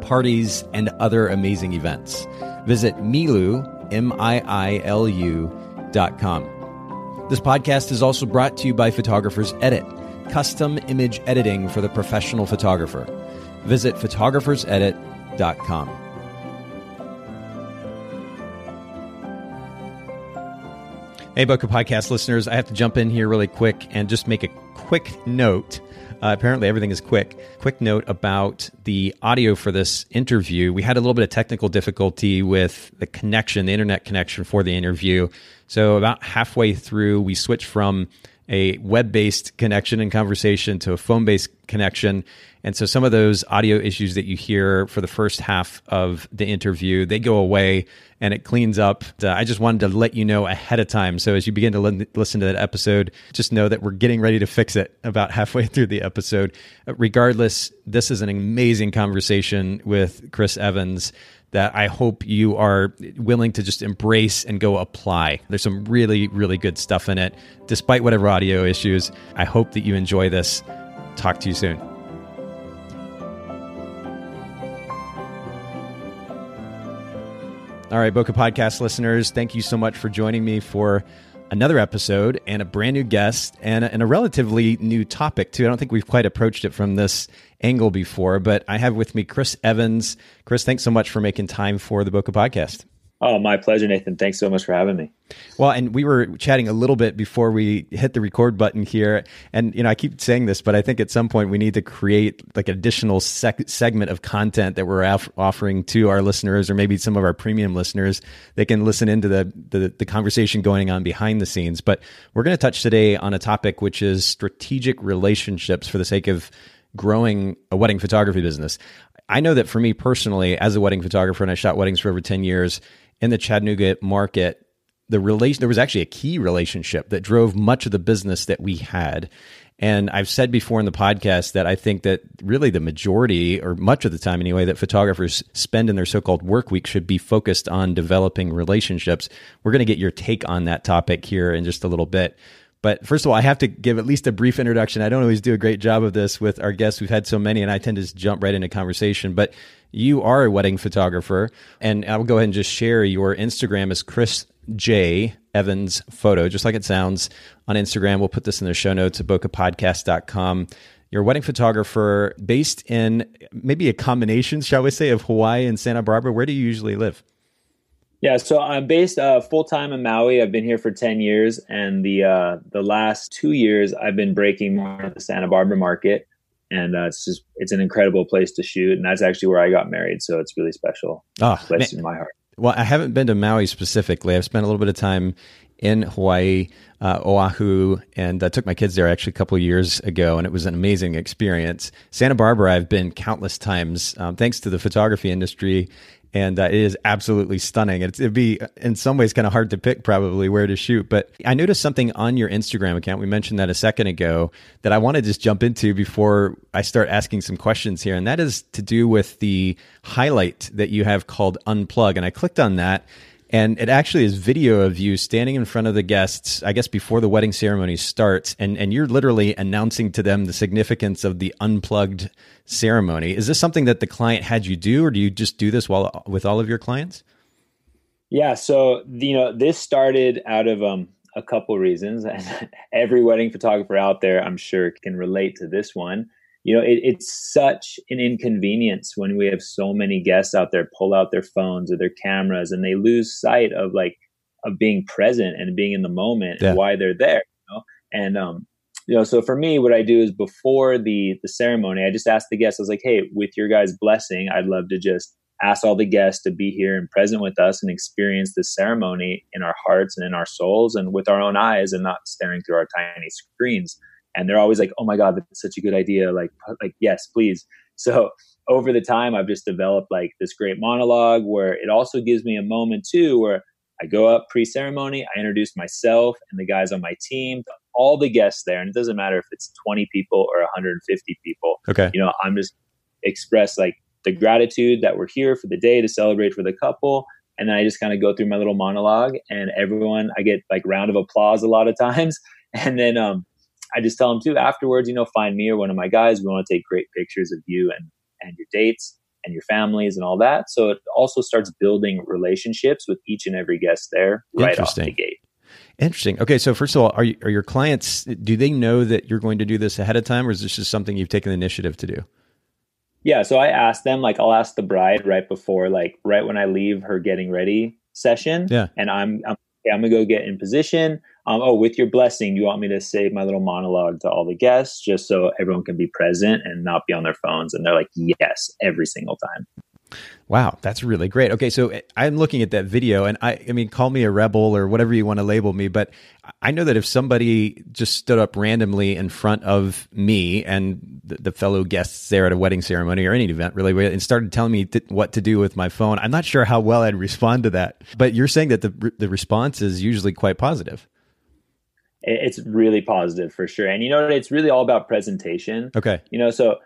parties, and other amazing events. Visit Miilu, M-I-I-L-U dot com. This podcast is also brought to you by Photographers Edit, custom image editing for the professional photographer. Visit photographersedit.com. Hey, Bokeh Podcast listeners, I have to jump in here really quick and just make a quick note uh, apparently, everything is quick. Quick note about the audio for this interview. We had a little bit of technical difficulty with the connection, the internet connection for the interview. So, about halfway through, we switched from a web based connection and conversation to a phone based connection. And so some of those audio issues that you hear for the first half of the interview, they go away and it cleans up. Uh, I just wanted to let you know ahead of time. So as you begin to l- listen to that episode, just know that we're getting ready to fix it about halfway through the episode. Uh, regardless, this is an amazing conversation with Chris Evans that I hope you are willing to just embrace and go apply. There's some really, really good stuff in it, despite whatever audio issues. I hope that you enjoy this. Talk to you soon. All right, Bokeh Podcast listeners, thank you so much for joining me for another episode and a brand new guest and a, and a relatively new topic, too. I don't think we've quite approached it from this angle before, but I have with me Chris Evans. Chris, thanks so much for making time for the Bokeh Podcast. Oh, my pleasure, Nathan. Thanks so much for having me. Well, and we were chatting a little bit before we hit the record button here, and you know, I keep saying this, but I think at some point we need to create like additional sec- segment of content that we're af- offering to our listeners, or maybe some of our premium listeners. They can listen into the, the the conversation going on behind the scenes. But we're going to touch today on a topic which is strategic relationships for the sake of growing a wedding photography business. I know that for me personally, as a wedding photographer, and I shot weddings for over ten years in the Chattanooga market, the relation there was actually a key relationship that drove much of the business that we had. And I've said before in the podcast that I think that really the majority, or much of the time anyway, that photographers spend in their so called work week should be focused on developing relationships. We're going to get your take on that topic here in just a little bit. But first of all, I have to give at least a brief introduction. I don't always do a great job of this with our guests. We've had so many, and I tend to just jump right into conversation. But you are a wedding photographer, and I will go ahead and just share your Instagram is Chris J Evans Photo, just like it sounds on Instagram. We'll put this in the show notes at bokehpodcast.com. You're a wedding photographer based in maybe a combination, shall we say, of Hawaii and Santa Barbara. Where do you usually live? Yeah, so I'm based uh, full time in Maui. I've been here for ten years, and the uh, the last two years I've been breaking more of the Santa Barbara market, and uh, it's just it's an incredible place to shoot, and that's actually where I got married, so it's really special oh, place man. in my heart. Well, I haven't been to Maui specifically. I've spent a little bit of time in Hawaii, uh, Oahu, and I took my kids there actually a couple of years ago, and it was an amazing experience. Santa Barbara, I've been countless times, um, thanks to the photography industry and uh, it is absolutely stunning. It's, it'd be in some ways kind of hard to pick probably where to shoot. But I noticed something on your Instagram account. We mentioned that a second ago that I want to just jump into before I start asking some questions here, and that is to do with the highlight that you have called Unplug. And I clicked on that, and it actually is video of you standing in front of the guests, I guess before the wedding ceremony starts, and, and you're literally announcing to them the significance of the unplugged ceremony. Is this something that the client had you do, or do you just do this while with all of your clients? Yeah, so you know, this started out of um, a couple reasons, and every wedding photographer out there, I'm sure, can relate to this one you know, it, it's such an inconvenience when we have so many guests out there pull out their phones or their cameras and they lose sight of like of being present and being in the moment yeah. and why they're there. You know? And um, you know, so for me, what I do is before the the ceremony, I just ask the guests. I was like, "Hey, with your guys' blessing, I'd love to just ask all the guests to be here and present with us and experience this ceremony in our hearts and in our souls and with our own eyes and not staring through our tiny screens." And they're always like, "Oh my god, that's such a good idea!" Like, like yes, please. So over the time, I've just developed like this great monologue where it also gives me a moment too where I go up pre ceremony, I introduce myself and the guys on my team, all the guests there. And it doesn't matter if it's 20 people or 150 people. Okay. You know, I'm just express like the gratitude that we're here for the day to celebrate for the couple. And then I just kind of go through my little monologue and everyone, I get like round of applause a lot of times. And then um, I just tell them too afterwards, you know, find me or one of my guys. We want to take great pictures of you and, and your dates and your families and all that. So it also starts building relationships with each and every guest there right off the gate. Interesting. Okay, so first of all, are you, are your clients do they know that you're going to do this ahead of time, or is this just something you've taken the initiative to do? Yeah, so I ask them like I'll ask the bride right before like right when I leave her getting ready session. Yeah, and I'm I'm, okay, I'm gonna go get in position. Um, oh, with your blessing, you want me to say my little monologue to all the guests just so everyone can be present and not be on their phones? And they're like, yes, every single time. Wow, that's really great. Okay, so eh, I'm looking at that video, and I, I mean, call me a rebel or whatever you want to label me, but I know that if somebody just stood up randomly in front of me and the, the fellow guests there at a wedding ceremony or any event really, and started telling me th- what to do with my phone, I'm not sure how well I'd respond to that. But you're saying that the the response is usually quite positive. It's really positive for sure, and you know, it's really all about presentation. Okay, you know, so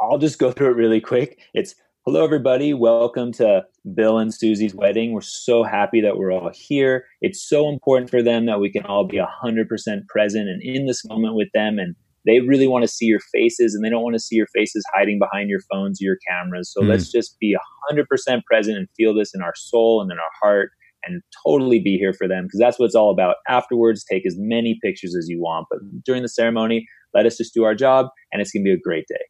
I'll just go through it really quick. It's Hello, everybody. Welcome to Bill and Susie's wedding. We're so happy that we're all here. It's so important for them that we can all be 100% present and in this moment with them. And they really want to see your faces and they don't want to see your faces hiding behind your phones or your cameras. So mm. let's just be 100% present and feel this in our soul and in our heart and totally be here for them because that's what it's all about. Afterwards, take as many pictures as you want. But during the ceremony, let us just do our job and it's going to be a great day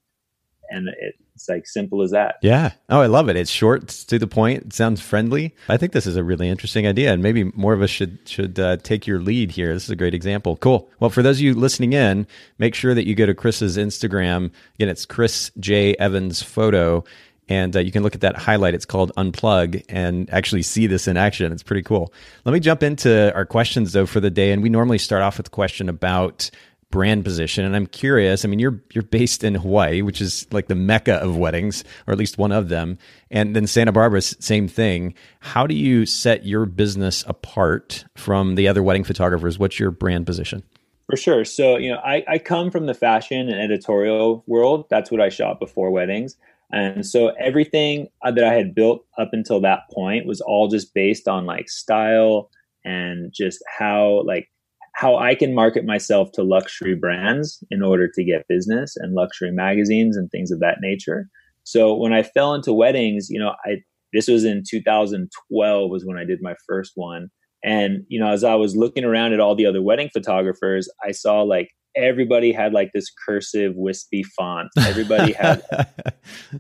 and it's like simple as that. Yeah. Oh, I love it. It's short, it's to the point. It sounds friendly. I think this is a really interesting idea, and maybe more of us should should uh, take your lead here. This is a great example. Cool. Well, for those of you listening in, make sure that you go to Chris's Instagram. Again, it's Chris J Evans Photo. And uh, you can look at that highlight. It's called Unplug and actually see this in action. It's pretty cool. Let me jump into our questions, though, for the day. And we normally start off with a question about brand position. And I'm curious. I mean, you're you're based in Hawaii, which is like the mecca of weddings, or at least one of them. And then Santa Barbara, same thing. How do you set your business apart from the other wedding photographers? What's your brand position? For sure. So, you know, I, I come from the fashion and editorial world. That's what I shot before weddings. And so everything that I had built up until that point was all just based on like style and just how like how I can market myself to luxury brands in order to get business and luxury magazines and things of that nature. So when I fell into weddings, you know, I this was in 2012 was when I did my first one. And you know, as I was looking around at all the other wedding photographers, I saw like everybody had like this cursive wispy font. Everybody had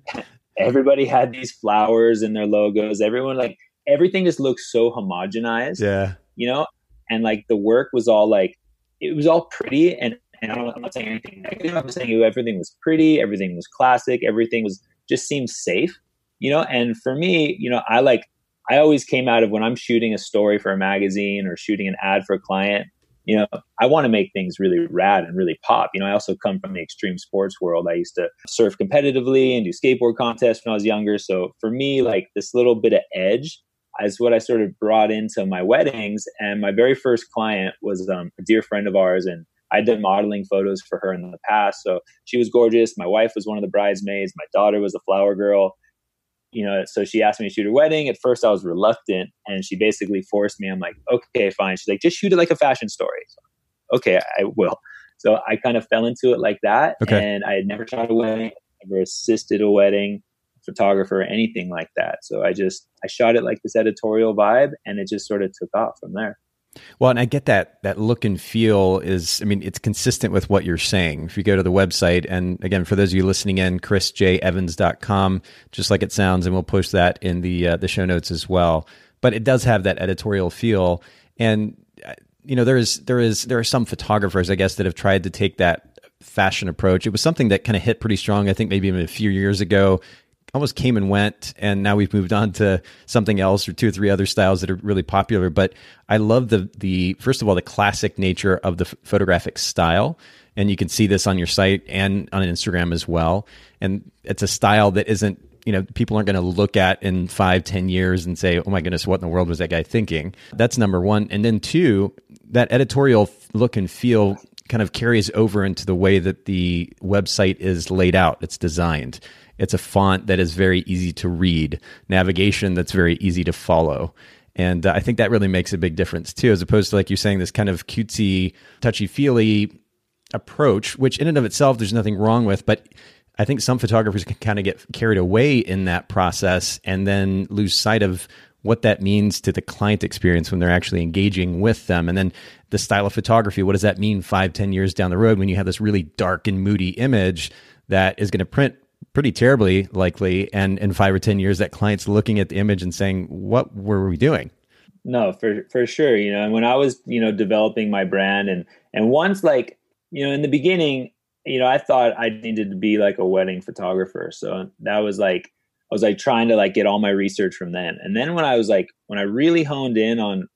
everybody had these flowers in their logos. Everyone like everything just looks so homogenized. Yeah. You know, and like the work was all like it was all pretty and, and I'm not saying anything negative. I'm saying everything was pretty, everything was classic, everything was just seemed safe, you know. And for me, you know, I like I always came out of when I'm shooting a story for a magazine or shooting an ad for a client. You know, I want to make things really rad and really pop. You know, I also come from the extreme sports world. I used to surf competitively and do skateboard contests when I was younger. So for me, like this little bit of edge is what I sort of brought into my weddings. And my very first client was um, a dear friend of ours, and I'd done modeling photos for her in the past. So she was gorgeous. My wife was one of the bridesmaids. My daughter was a flower girl. You know, so she asked me to shoot her wedding. At first, I was reluctant, and she basically forced me. I'm like, okay, fine. She's like, just shoot it like a fashion story. So, okay, I will. So I kind of fell into it like that. Okay. And I had never shot a wedding, never assisted a wedding photographer or anything like that. So I just I shot it like this editorial vibe, and it just sort of took off from there. Well, and I get that that look and feel is I mean it's consistent with what you're saying. If you go to the website and again for those of you listening in chrisjevans.com just like it sounds and we'll post that in the uh, the show notes as well. But it does have that editorial feel and uh, you know there is there is there are some photographers I guess that have tried to take that fashion approach. It was something that kind of hit pretty strong I think maybe even a few years ago almost came and went and now we've moved on to something else or two or three other styles that are really popular. But i love the the first of all the classic nature of the photographic style and you can see this on your site and on Instagram as well. And it's a style that isn't you know people aren't going to look at in five ten years and say oh my goodness what in the world was that guy thinking? That's number one. And then two that editorial look and feel kind of carries over into the way that the website is laid out it's designed it's a font that is very easy to read navigation that's very easy to follow and uh, I think that really makes a big difference too, as opposed to like you're saying, this kind of cutesy, touchy feely approach, which in and of itself there's nothing wrong with, but I think some photographers can kind of get carried away in that process and then lose sight of what that means to the client experience when they're actually engaging with them. And then the style of photography, what does that mean five, ten years down the road when you have this really dark and moody image that is going to print pretty terribly likely and in five or ten years that client's looking at the image and saying what were we doing? No for for sure you know and when i was you know developing my brand and and once like you know in the beginning you know i thought i needed to be like a wedding photographer so that was like i was like trying to like get all my research from then and then when i was like when i really honed in on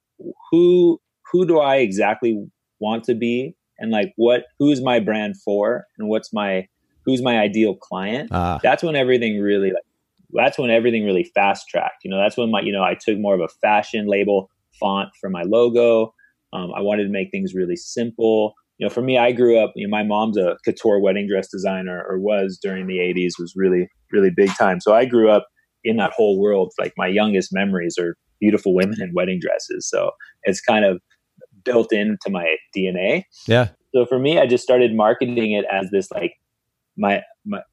who who do i exactly want to be and like what who's my brand for and what's my who's my ideal client, uh, that's when everything really like that's when everything really fast tracked. You know, that's when my you know I took more of a fashion label font for my logo. Um, I wanted to make things really simple. You know, for me, I grew up. You know, my mom's a couture wedding dress designer, or was during the '80s. Was really really big time. So I grew up in that whole world. Like my youngest memories are beautiful women in wedding dresses. So it's kind of built into my DNA. Yeah. So for me, I just started marketing it as this like my,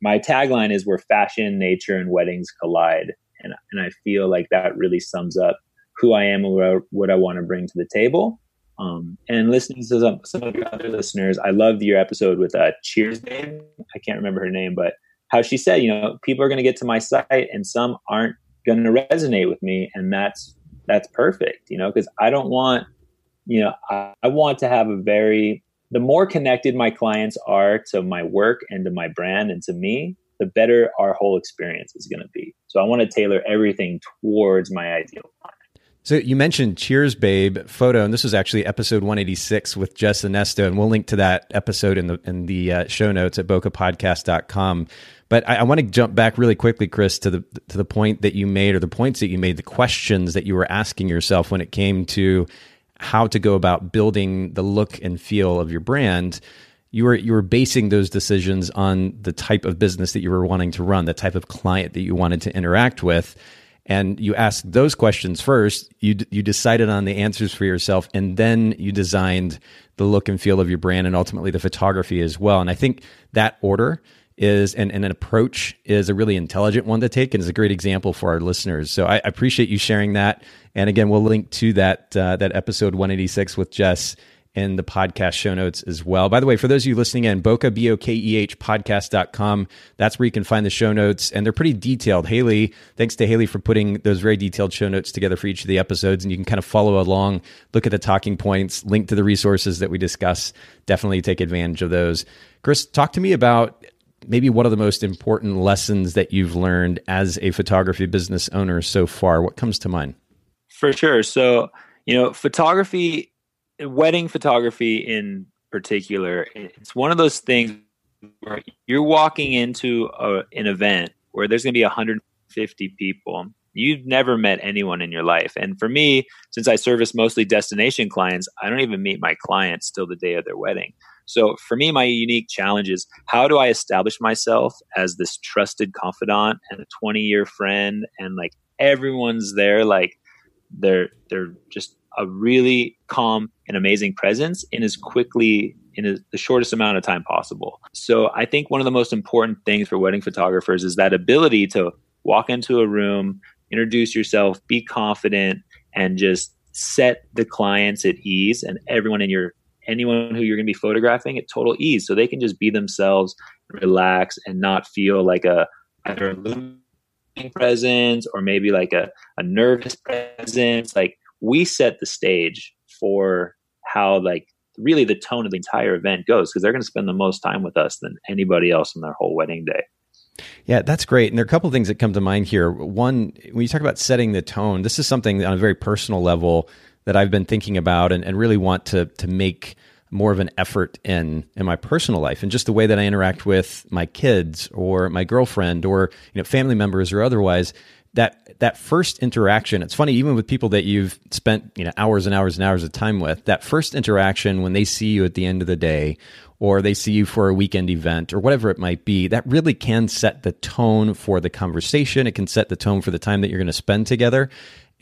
my, tagline is where fashion, nature, and weddings collide. And, and I feel like that really sums up who I am and what I, what I want to bring to the table. Um, and listening to some, some of your other listeners, I loved your episode with uh, Cheers Babe. I can't remember her name, but how she said, you know, people are going to get to my site and some aren't going to resonate with me, and that's that's perfect, you know, because I don't want, you know, I, I want to have a very the more connected my clients are to my work and to my brand and to me, the better our whole experience is going to be. So I want to tailor everything towards my ideal client. So you mentioned Cheers Babe photo, and this was actually episode 186 with Jess Anesto, and we'll link to that episode in the in the uh, show notes at bokehpodcast.com. But I, I want to jump back really quickly, Chris, to the to the point that you made, or the points that you made, the questions that you were asking yourself when it came to how to go about building the look and feel of your brand you were you were basing those decisions on the type of business that you were wanting to run the type of client that you wanted to interact with. And you asked those questions first. You you decided on the answers for yourself and then you designed the look and feel of your brand and ultimately the photography as well. And i think that order is and, and an approach is a really intelligent one to take and is a great example for our listeners. So I, I appreciate you sharing that. And again, we'll link to that uh, that episode 186 with Jess in the podcast show notes as well. By the way, for those of you listening in, Bokeh, B O K E H podcast.com. That's where you can find the show notes, and they're pretty detailed. Haley, thanks to Haley for putting those very detailed show notes together for each of the episodes, and you can kind of follow along, look at the talking points, link to the resources that we discuss. Definitely take advantage of those. Chris, talk to me about maybe what are the most important lessons that you've learned as a photography business owner so far? What comes to mind? For sure. So, you know, photography, wedding photography in particular, it's one of those things where you're walking into a, an event where there's going to be 150 people. You've never met anyone in your life. And for me, since I service mostly destination clients, I don't even meet my clients till the day of their wedding. So for me, my unique challenge is how do I establish myself as this trusted confidant and a 20 year friend and like everyone's there, like they're, they're just a really calm and amazing presence in as quickly in a, the shortest amount of time possible. So I think one of the most important things for wedding photographers is that ability to walk into a room, introduce yourself, be confident, and just set the clients at ease and everyone in your anyone who you're going to be photographing at total ease so they can just be themselves relax and not feel like a either a looming presence or maybe like a, a nervous presence like we set the stage for how like really the tone of the entire event goes because they're going to spend the most time with us than anybody else on their whole wedding day yeah, that's great. And there are a couple of things that come to mind here. One, when you talk about setting the tone, this is something on a very personal level that I've been thinking about and, and really want to to make more of an effort in in my personal life and just the way that I interact with my kids or my girlfriend or you know family members or otherwise that that first interaction it's funny even with people that you've spent you know hours and hours and hours of time with that first interaction when they see you at the end of the day or they see you for a weekend event or whatever it might be that really can set the tone for the conversation. It can set the tone for the time that you're going to spend together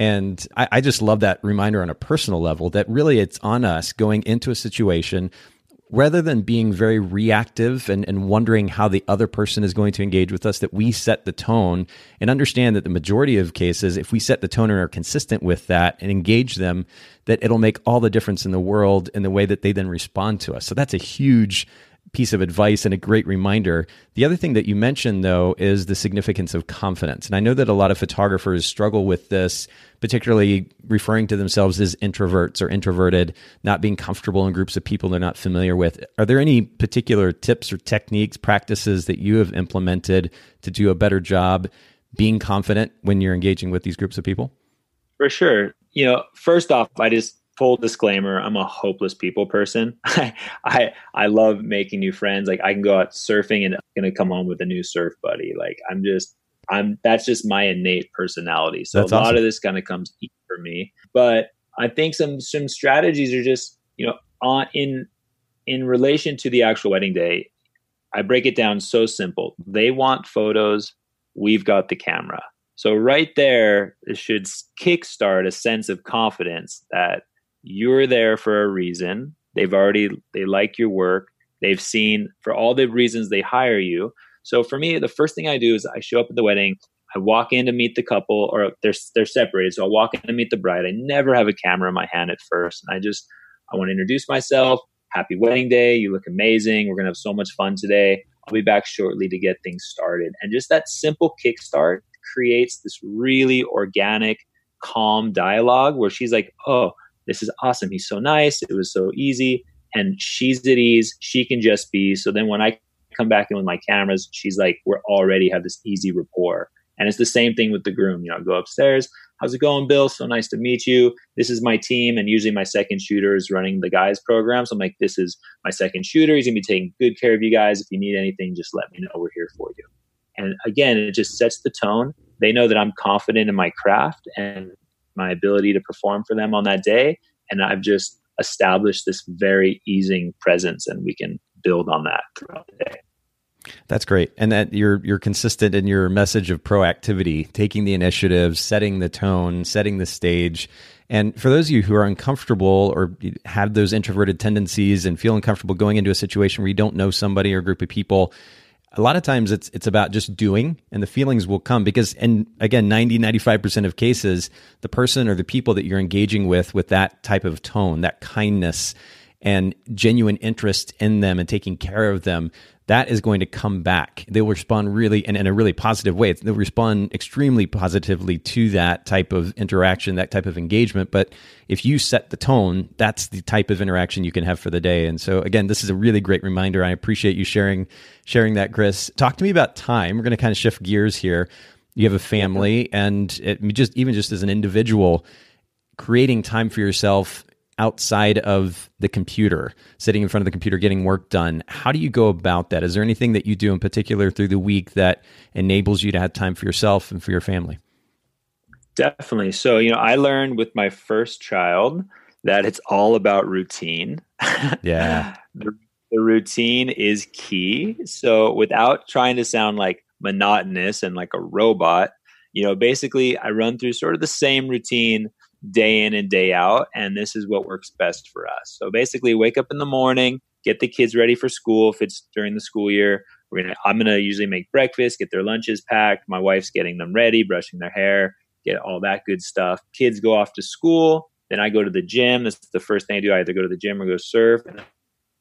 and I, I, just love that reminder on a personal level that really it's on us going into a situation rather than being very reactive and, and wondering how the other person is going to engage with us, that we set the tone and understand that the majority of cases, if we set the tone and are consistent with that and engage them, that it'll make all the difference in the world in the way that they then respond to us. So that's a huge piece of advice and a great reminder. The other thing that you mentioned, though, is the significance of confidence. And I know that a lot of photographers struggle with this, particularly referring to themselves as introverts or introverted, not being comfortable in groups of people they're not familiar with. Are there any particular tips or techniques, practices that you have implemented to do a better job being confident when you're engaging with these groups of people? For sure. You know, first off, I just full disclaimer i'm a hopeless people person. I i i love making new friends. Like i can go out surfing and i'm gonna come home with a new surf buddy. Like i'm just i'm that's just my innate personality. So that's a awesome. lot of this kind of comes for me. But i think some some strategies are just you know on in in relation to the actual wedding day i break it down so simple. They want photos we've got the camera. So right there, it should kickstart a sense of confidence that you're there for a reason. They've already they like your work. They've seen for all the reasons they hire you. So for me, the first thing I do is I show up at the wedding. I walk in to meet the couple, or they're they're separated. So I walk in to meet the bride. I never have a camera in my hand at first, and I just I want to introduce myself. Happy wedding day! You look amazing. We're gonna have so much fun today. I'll be back shortly to get things started. And just that simple kickstart creates this really organic, calm dialogue where she's like, "Oh, this is awesome. He's so nice. It was so easy. And she's at ease. She can just be. So then when I come back in with my cameras, she's like, we're already have this easy rapport. And it's the same thing with the groom. You know, I go upstairs. How's it going, Bill? So nice to meet you. This is my team. And usually my second shooter is running the guys program. So I'm like, this is my second shooter. He's going to be taking good care of you guys. If you need anything, just let me know. We're here for you. And again, it just sets the tone. They know that I'm confident in my craft and my ability to perform for them on that day. And I've just established this very easing presence, and we can build on that throughout the day. That's great. And that you're you're consistent in your message of proactivity, taking the initiative, setting the tone, setting the stage. And for those of you who are uncomfortable or have those introverted tendencies and feel uncomfortable going into a situation where you don't know somebody or group of people, a lot of times it's it's about just doing and the feelings will come because and again 90 95% of cases the person or the people that you're engaging with with that type of tone that kindness and genuine interest in them and taking care of them that is going to come back. They will respond really in, in a really positive way. They'll respond extremely positively to that type of interaction, that type of engagement. But if you set the tone, that's the type of interaction you can have for the day. And so again, this is a really great reminder. I appreciate you sharing sharing that, Chris. Talk to me about time. We're going to kind of shift gears here. You have a family, and it, just even just as an individual, creating time for yourself outside of the computer, sitting in front of the computer getting work done. How do you go about that? Is there anything that you do in particular through the week that enables you to have time for yourself and for your family? Definitely. So, you know, I learned with my first child that it's all about routine. Yeah. the, the routine is key. So, without trying to sound like monotonous and like a robot, you know, basically I run through sort of the same routine day in and day out. And this is what works best for us. So basically, wake up in the morning, get the kids ready for school if it's during the school year. We're gonna I'm gonna usually make breakfast, get their lunches packed. My wife's getting them ready, brushing their hair, get all that good stuff. Kids go off to school. Then I go to the gym. That's the first thing I do. I either go to the gym or go surf. And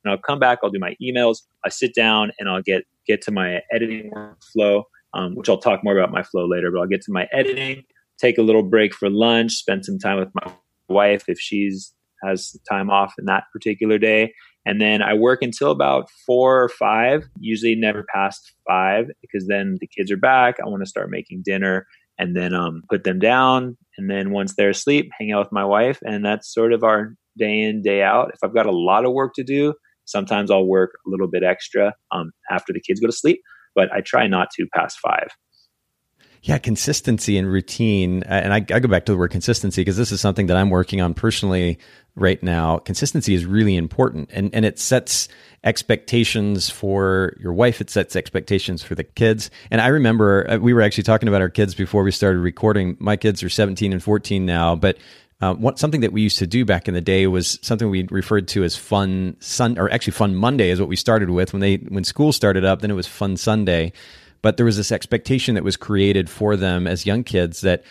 I'll come back. I'll do my emails. I sit down and I'll get get to my editing workflow, um, which I'll talk more about my flow later. But I'll get to my editing take a little break for lunch, spend some time with my wife if she's has time off in that particular day. And then I work until about four or five, usually never past five, because then the kids are back. I want to start making dinner and then um, put them down. And then once they're asleep, hang out with my wife. And that's sort of our day in, day out. If I've got a lot of work to do, sometimes I'll work a little bit extra um, after the kids go to sleep, but I try not to past five. Yeah, consistency and routine. And I, I go back to the word consistency because this is something that I'm working on personally right now. Consistency is really important and, and it sets expectations for your wife. It sets expectations for the kids. And I remember uh, we were actually talking about our kids before we started recording. My kids are 17 and 14 now, but uh, what something that we used to do back in the day was something we referred to as fun sun or actually fun Monday is what we started with when they when school started up. Then it was fun Sunday, but there was this expectation that was created for them as young kids that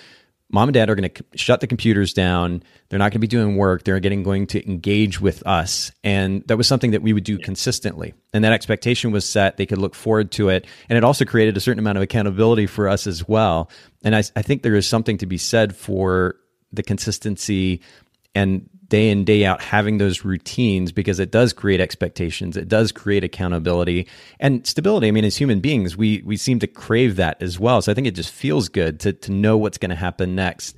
mom and dad are going to shut the computers down. They're not going to be doing work. They're getting going to engage with us. And that was something that we would do consistently. And that expectation was set. They could look forward to it. And it also created a certain amount of accountability for us as well. And I, I think there is something to be said for the consistency and day in day out having those routines because it does create expectations it does create accountability and stability i mean as human beings we we seem to crave that as well so i think it just feels good to to know what's going to happen next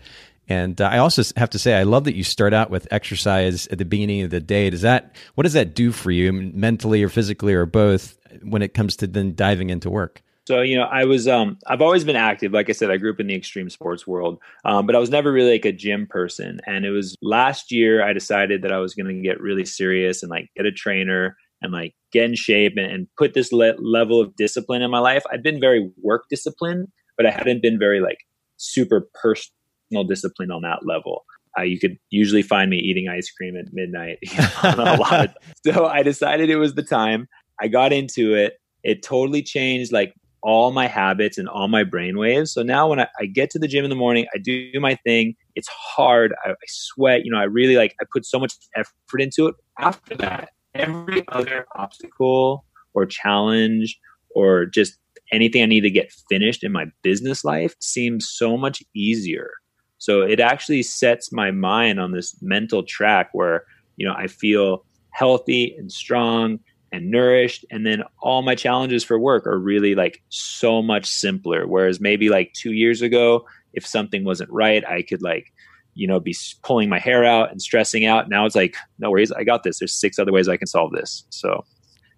and uh, I also have to say, I love that you start out with exercise at the beginning of the day. Does that, what does that do for you mentally or physically or both when it comes to then diving into work? So you know, I was um I've always been active. Like I said, I grew up in the extreme sports world, um, but I was never really like a gym person. And it was last year I decided that I was going to get really serious and like get a trainer and like get in shape and, and put this le- level of discipline in my life. I've been very work disciplined, but I hadn't been very like super personal discipline on that level. Uh, you could usually find me eating ice cream at midnight. a lot so I decided it was the time. I got into it. It totally changed like all my habits and all my brain waves. So now when I, I, get to the gym in the morning, I do my thing. It's hard. I, I, sweat. You know, I really like, I put so much effort into it. After that, every other obstacle or challenge or just anything I need to get finished in my business life seems so much easier. So it actually sets my mind on this mental track where, you know, I feel healthy and strong and nourished. And then all my challenges for work are really like so much simpler. Whereas maybe like 2 years ago if something wasn't right I could like you know be pulling my hair out and stressing out. Now it's like no worries I got this. There's six other ways I can solve this. So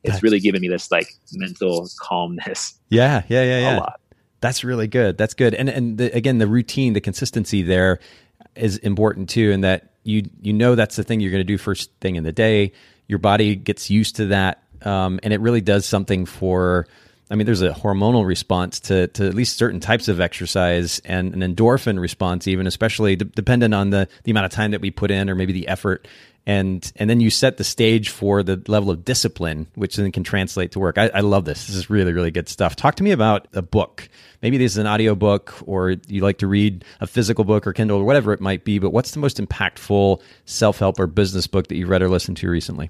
it's That's, really given me this like mental calmness. Yeah yeah yeah yeah. That's really good. That's good. And and the, again the routine the consistency there is important too and that you you know that's the thing you're going to do first thing in the day. Your body gets used to that um, and it really does something for. I mean, there's a hormonal response to, to at least certain types of exercise and an endorphin response, even especially de- dependent on the, the amount of time that we put in or maybe the effort. And, and then you set the stage for the level of discipline, which then can translate to work. I, I love this. This is really, really good stuff. Talk to me about a book. Maybe this is an audio book or you like to read a physical book or Kindle or whatever it might be, but what's the most impactful self help or business book that you've read or listened to recently?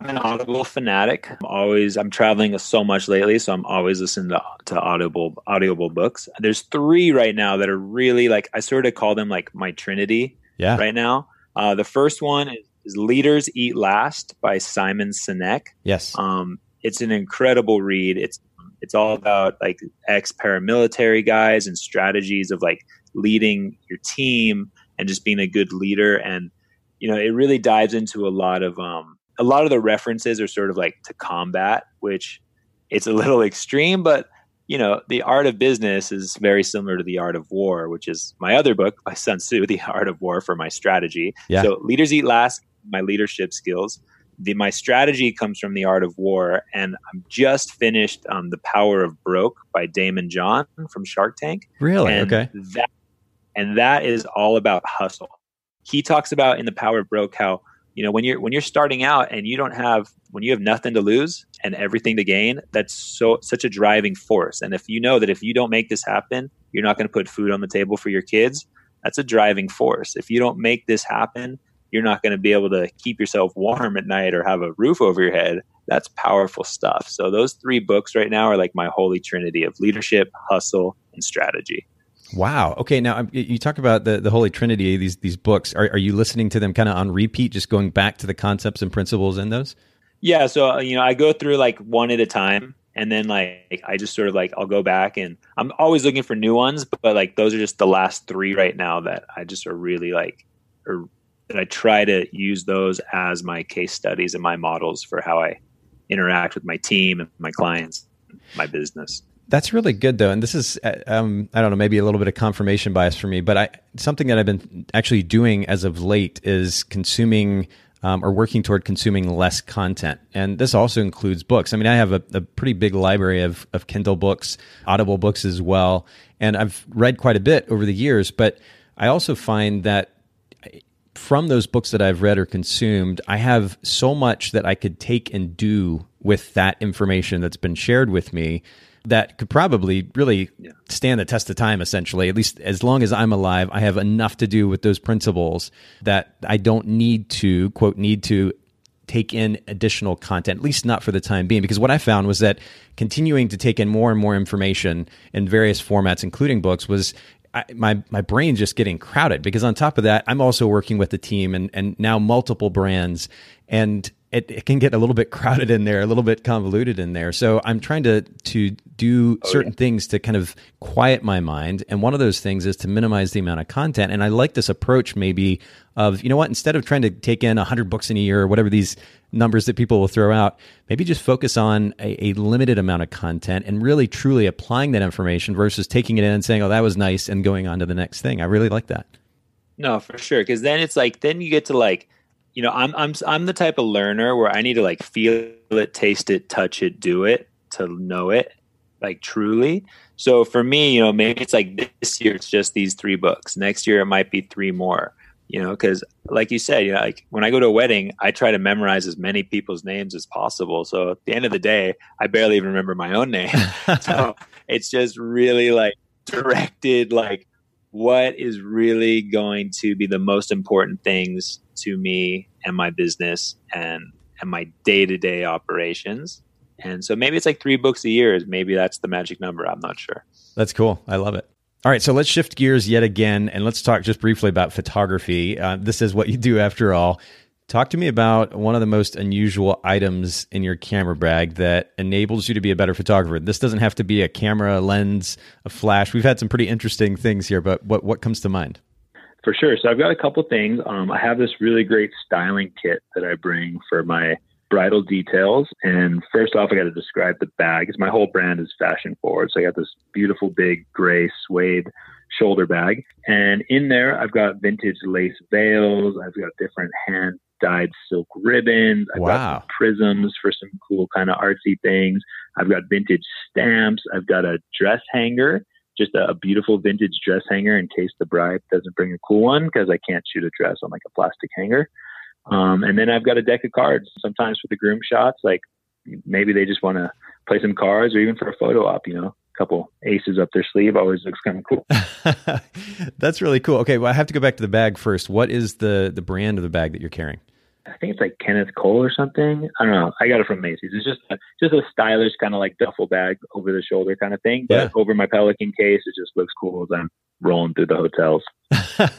I'm an Audible fanatic. I'm always I'm traveling so much lately, so I'm always listening to, to Audible Audible books. There's three right now that are really like I sort of call them like my trinity. Yeah. Right now, uh, the first one is, is, "Leaders Eat Last" by Simon Sinek. Yes. Um, it's an incredible read. It's it's all about like ex paramilitary guys and strategies of like leading your team and just being a good leader and you know it really dives into a lot of um a lot of the references are sort of like to combat, which it's a little extreme, but you know, the art of business is very similar to the art of war, which is my other book by Sun Tzu, The Art of War for my strategy. Yeah. So leaders eat last, my leadership skills. The, my strategy comes from the art of war, and I'm just finished um, The Power of Broke by Daymond John from Shark Tank. Really? And okay. That, and that is all about hustle. He talks about in The Power of Broke how you know when you're when you're starting out and you don't have when you have nothing to lose and everything to gain that's so such a driving force. And if you know that if you don't make this happen you're not going to put food on the table for your kids that's a driving force. If you don't make this happen you're not going to be able to keep yourself warm at night or have a roof over your head. That's powerful stuff. So those three books right now are like my holy trinity of leadership hustle and strategy Wow. Okay. Now um, you talk about the, the Holy Trinity. These these books. Are, are you listening to them kind of on repeat, just going back to the concepts and principles in those? Yeah. So uh, you know, I go through like one at a time, and then like I just sort of like I'll go back, and I'm always looking for new ones, but, like those are just the last three right now that I just are really like are I try to use those as my case studies and my models for how I interact with my team and my clients, my business. That's really good though, and this is uh, um, I don't know maybe a little bit of confirmation bias for me, but I something that I've been actually doing as of late is consuming um, or working toward consuming less content, and this also includes books. I mean, I have a, a pretty big library of of Kindle books, Audible books as well, and I've read quite a bit over the years. But I also find that from those books that I've read or consumed, I have so much that I could take and do with that information that's been shared with me that could probably really yeah. stand the test of time essentially. At least as long as i'm alive i have enough to do with those principles that i don't need to quote need to take in additional content at least not for the time being. Because what i found was that continuing to take in more and more information in various formats including books was I, my my brain's just getting crowded. Because on top of that, I'm also working with the team and and now multiple brands, and it, it can get a little bit crowded in there, a little bit convoluted in there. So I'm trying to to do oh, certain yeah. things to kind of quiet my mind, and one of those things is to minimize the amount of content. And I like this approach, maybe of you know what, instead of trying to take in 100 books in a year or whatever these numbers that people will throw out, maybe just focus on a, a limited amount of content and really truly applying that information versus taking it in and saying, "Oh, that was nice," and going on to the next thing. I really like that. No, for sure, because then it's like then you get to like you know, I'm I'm I'm the type of learner where I need to like feel it, taste it, touch it, do it to know it like truly. So for me, you know, maybe it's like this year it's just these three books. Next year it might be three more. You know, because like you said, you know, like when I go to a wedding, I try to memorize as many people's names as possible. So at the end of the day, I barely even remember my own name. so it's just really like directed, like what is really going to be the most important things to me and my business and and my day-to-day operations. And so maybe it's like three books a year maybe that's the magic number. I'm not sure. That's cool. I love it. All right. So let's shift gears yet again and let's talk just briefly about photography. Uh, this is what you do after all. Talk to me about one of the most unusual items in your camera bag that enables you to be a better photographer. This doesn't have to be a camera a lens a flash. We've had some pretty interesting things here but what, what comes to mind for sure. So I've got a couple things. Um, I have this really great styling kit that I bring for my bridal details. And first off, I got to describe the bag. Because my whole brand is fashion forward. So I got this beautiful big gray suede shoulder bag. And in there, I've got vintage lace veils. I've got different hand dyed silk ribbons. I've wow. got prisms for some cool kind of artsy things. I've got vintage stamps. I've got a dress hanger just a, beautiful vintage dress hanger in case the bride doesn't bring a cool one because I can't shoot a dress on like a plastic hanger. Um, and then I've got a deck of cards sometimes for the groom shots. Like maybe they just want to play some cards or even for a photo op, you know, a couple aces up their sleeve always looks kind of cool. That's really cool. Okay. Well, I have to go back to the bag first. What is the, the brand of the bag that you're carrying? I think it's like Kenneth Cole or something. I don't know. I got it from Macy's. It's just a, just a stylish kind of like duffel bag over the shoulder kind of thing. Yeah. But over my Pelican case, it just looks cool as I'm rolling through the hotels.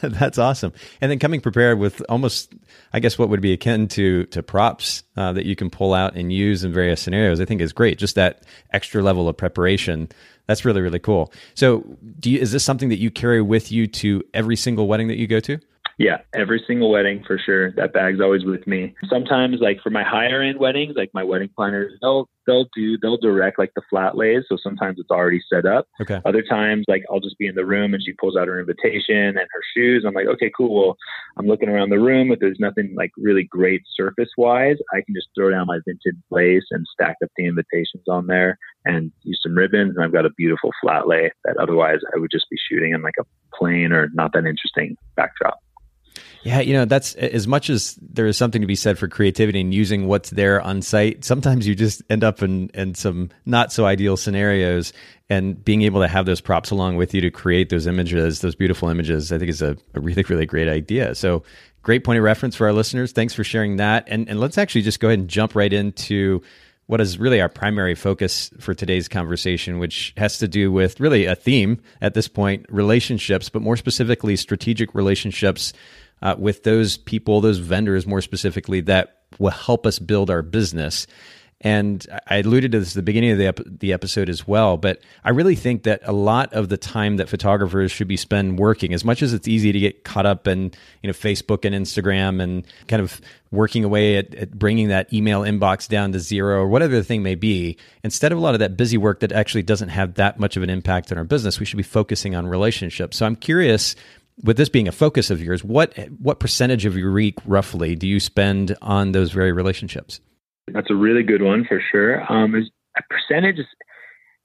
That's awesome. And then coming prepared with almost, I guess, what would be akin to to props uh, that you can pull out and use in various scenarios. I think is great. Just that extra level of preparation. That's really really cool. So, do you, is this something that you carry with you to every single wedding that you go to? Yeah, every single wedding for sure. That bag's always with me. Sometimes, like for my higher end weddings, like my wedding planners, they'll they'll do they'll direct like the flat lays. So sometimes it's already set up. Okay. Other times, like I'll just be in the room and she pulls out her invitation and her shoes. I'm like, okay, cool. Well, I'm looking around the room. If there's nothing like really great surface wise, I can just throw down my vintage lace and stack up the invitations on there and use some ribbons. And I've got a beautiful flat lay that otherwise I would just be shooting in like a plain or not that interesting backdrop. Yeah, you know, that's as much as there is something to be said for creativity and using what's there on site. Sometimes you just end up in, in some not so ideal scenarios and being able to have those props along with you to create those images, those beautiful images, I think is a, a really, really great idea. So great point of reference for our listeners. Thanks for sharing that. And, and let's actually just go ahead and jump right into what is really our primary focus for today's conversation, which has to do with really a theme at this point relationships, but more specifically, strategic relationships uh, with those people, those vendors more specifically, that will help us build our business. And I alluded to this at the beginning of the, ep- the episode as well, but I really think that a lot of the time that photographers should be spent working, as much as it's easy to get caught up in you know Facebook and Instagram and kind of working away at, at bringing that email inbox down to zero or whatever the thing may be, instead of a lot of that busy work that actually doesn't have that much of an impact on our business, we should be focusing on relationships. So I'm curious with this being a focus of yours, what what percentage of your week roughly do you spend on those very relationships? That's a really good one for sure. Um, a percentage is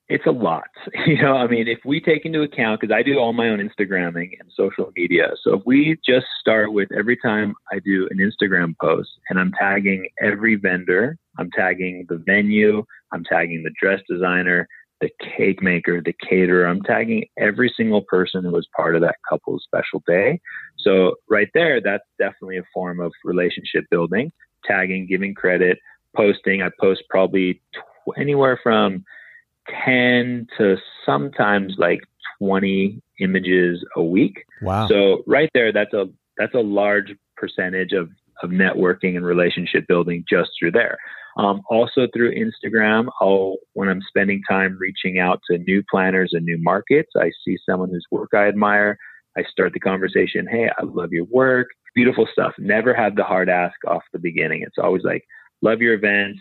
it's a lot. You know, I mean, if we take into account because I do all my own Instagramming and social media, so if we just start with every time I do an Instagram post and I'm tagging every vendor, I'm tagging the venue, I'm tagging the dress designer, the cake maker, the caterer, I'm tagging every single person who was part of that couple's special day. So right there, that's definitely a form of relationship building, tagging, giving credit, posting. I post probably tw- anywhere from 10 to sometimes like 20 images a week. Wow. So right there, that's a, that's a large percentage of, of networking and relationship building just through there. Um, also through Instagram, I'll, when I'm spending time reaching out to new planners and new markets, I see someone whose work I admire. I start the conversation. Hey, I love your work. Beautiful stuff. Never had the hard ask off the beginning. It's always like, love your event.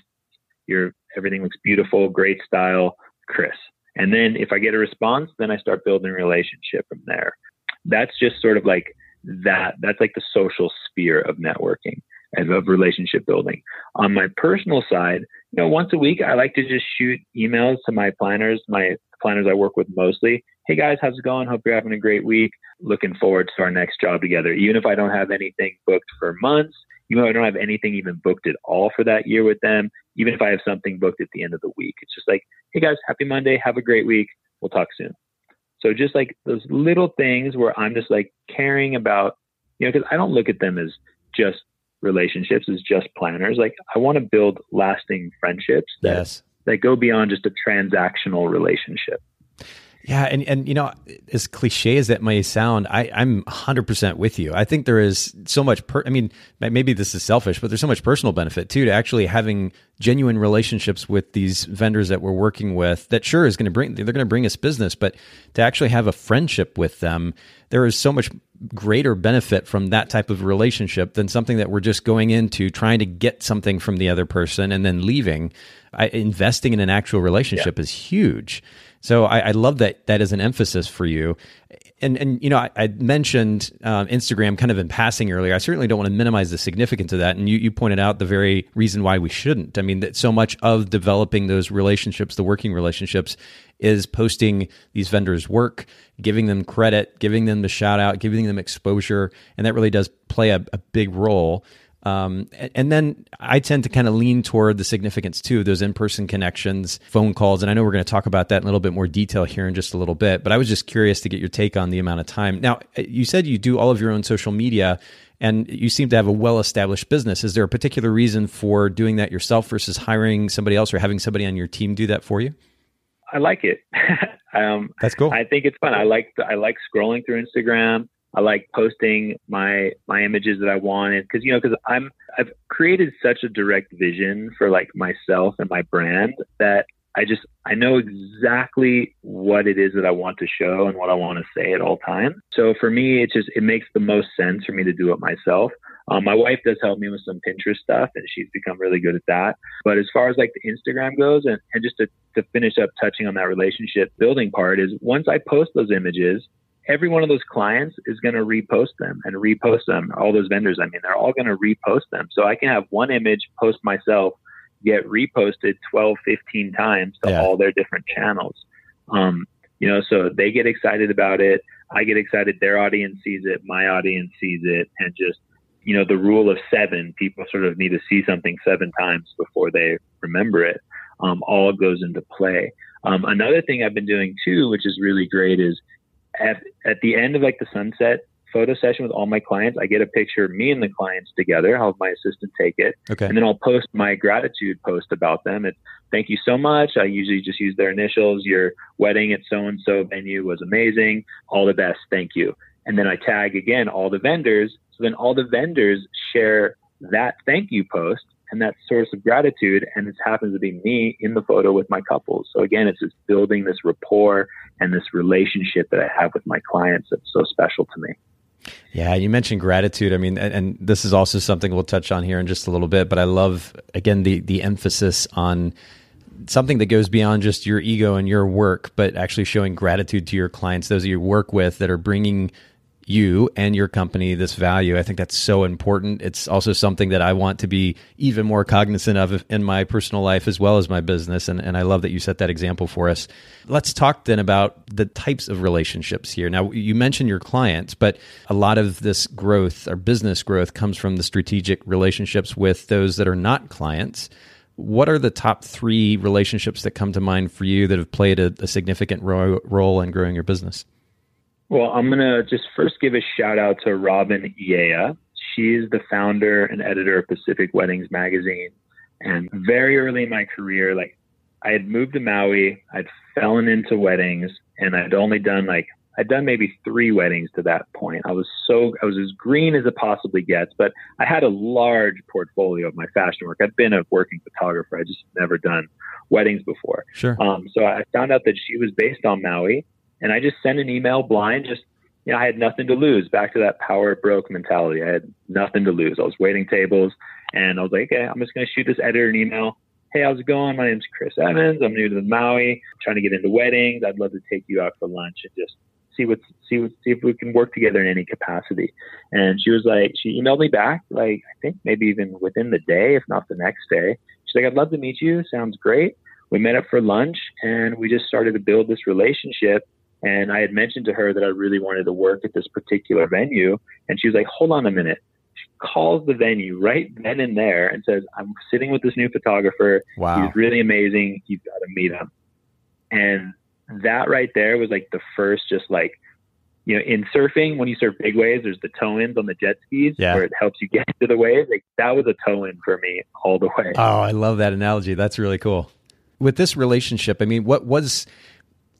Your everything looks beautiful, great style, Chris. And then if I get a response, then I start building a relationship from there. That's just sort of like that. That's like the social sphere of networking and of relationship building. On my personal side, you know, once a week, I like to just shoot emails to my planners, my planners I work with mostly. Hey guys, how's it going? Hope you're having a great week. Looking forward to our next job together. Even if I don't have anything booked for months, even if I don't have anything even booked at all for that year with them, even if I have something booked at the end of the week, it's just like, hey guys, happy Monday, have a great week. We'll talk soon. So just like those little things where I'm just like caring about, you know, because I don't look at them as just relationships, as just planners. Like I want to build lasting friendships that yes. that go beyond just a transactional relationship. Yeah, and and you know, as cliche as that may sound, I I'm 100% with you. I think there is so much per, I mean, maybe this is selfish, but there's so much personal benefit too to actually having genuine relationships with these vendors that we're working with that sure is going to bring they're going to bring us business, but to actually have a friendship with them, there is so much greater benefit from that type of relationship than something that we're just going into trying to get something from the other person and then leaving. I, investing in an actual relationship yeah. is huge. So I, I, love that that is an emphasis for you. And and you know I, I mentioned um, Instagram kind of in passing earlier. I certainly don't want to minimize the significance of that. And you, you pointed out the very reason why we shouldn't. I mean that so much of developing those relationships, the working relationships, is posting these vendors' work, giving them credit, giving them the shout out, giving them exposure, and that really does play a, a big role. Um, and then I tend to kind of lean toward the significance too those in person connections, phone calls. And I know we're going to talk about that in a little bit more detail here in just a little bit, but I was just curious to get your take on the amount of time. Now, you said you do all of your own social media and you seem to have a well established business. Is there a particular reason for doing that yourself versus hiring somebody else or having somebody on your team do that for you? I like it. um, That's cool. I think it's fun. I like I like scrolling through Instagram. I like posting my my images that I wanted because you know because I'm I've created such a direct vision for like myself and my brand that I just I know exactly what it is that I want to show and what I want to say at all times. So for me, it just it makes the most sense for me to do it myself. Um, my wife does help me with some Pinterest stuff, and she's become really good at that. But as far as like the Instagram goes, and, and just to, to finish up touching on that relationship building part, is once I post those images, every one of those clients is going to repost them and repost them. All those vendors, I mean, they're all going to repost them. So I can have one image post myself get reposted 12, 15 times to yeah. all their different channels. Um, you know, so they get excited about it. I get excited. Their audience sees it. My audience sees it. And just, you know, the rule of seven, people sort of need to see something seven times before they remember it. Um, all goes into play. Um, another thing I've been doing too, which is really great, is at, at the end of like the sunset photo session with all my clients, I get a picture of me and the clients together. I'll have my assistant take it. Okay. And then I'll post my gratitude post about them. It's thank you so much. I usually just use their initials. Your wedding at so and so venue was amazing. All the best. Thank you. And then I tag again all the vendors. So then all the vendors share that thank you post and that source of gratitude. And it happens to be me in the photo with my couples. So again, it's just building this rapport and this relationship that I have with my clients that's so special to me. Yeah, you mentioned gratitude. I mean, and, and, this is also something we'll touch on here in just a little bit. But I love again the the emphasis on something that goes beyond just your ego and your work, but actually showing gratitude to your clients, those that you work with that are bringing you and your company this value. I think that's so important. It's also something that I want to be even more cognizant of in my personal life as well as my business. And, and I love that you set that example for us. Let's talk then about the types of relationships here. Now, you mentioned your clients, but a lot of this growth or business growth comes from the strategic relationships with those that are not clients. What are the top three relationships that come to mind for you that have played a, a significant ro- role in growing your business? Well, I'm going to just first give a shout out to Robin Iea. She's the founder and editor of Pacific Weddings Magazine. And very early in my career, like I had moved to Maui, I'd fallen into weddings, and I'd only done like, I'd done maybe three weddings to that point. I was so, I was as green as it possibly gets, but I had a large portfolio of my fashion work. I'd been a working photographer. I just never done weddings before. Sure. Um, so I found out that she was based on Maui and I just sent an email blind, just, you know, I had nothing to lose. Back to that power broke mentality. I had nothing to lose. I was waiting tables and I was like, okay, I'm just going to shoot this editor an email. Hey, how's it going? My name's Chris Evans. I'm new to the Maui. I'm trying to get into weddings. I'd love to take you out for lunch and just see what see what see if we can work together in any capacity. And she was like, she emailed me back, like I think maybe even within the day, if not the next day. She's like, I'd love to meet you. Sounds great. We met up for lunch and we just started to build this relationship. And I had mentioned to her that I really wanted to work at this particular venue. And she was like, hold on a minute. She calls the venue right then and there and says, I'm sitting with this new photographer. Wow. He's really amazing. You've got to meet him. And that right there was like the first, just like, you know, in surfing, when you surf big waves, there's the toe ins on the jet skis yeah. where it helps you get to the waves. Like that was a toe in for me all the way. Oh, I love that analogy. That's really cool. With this relationship, I mean, what was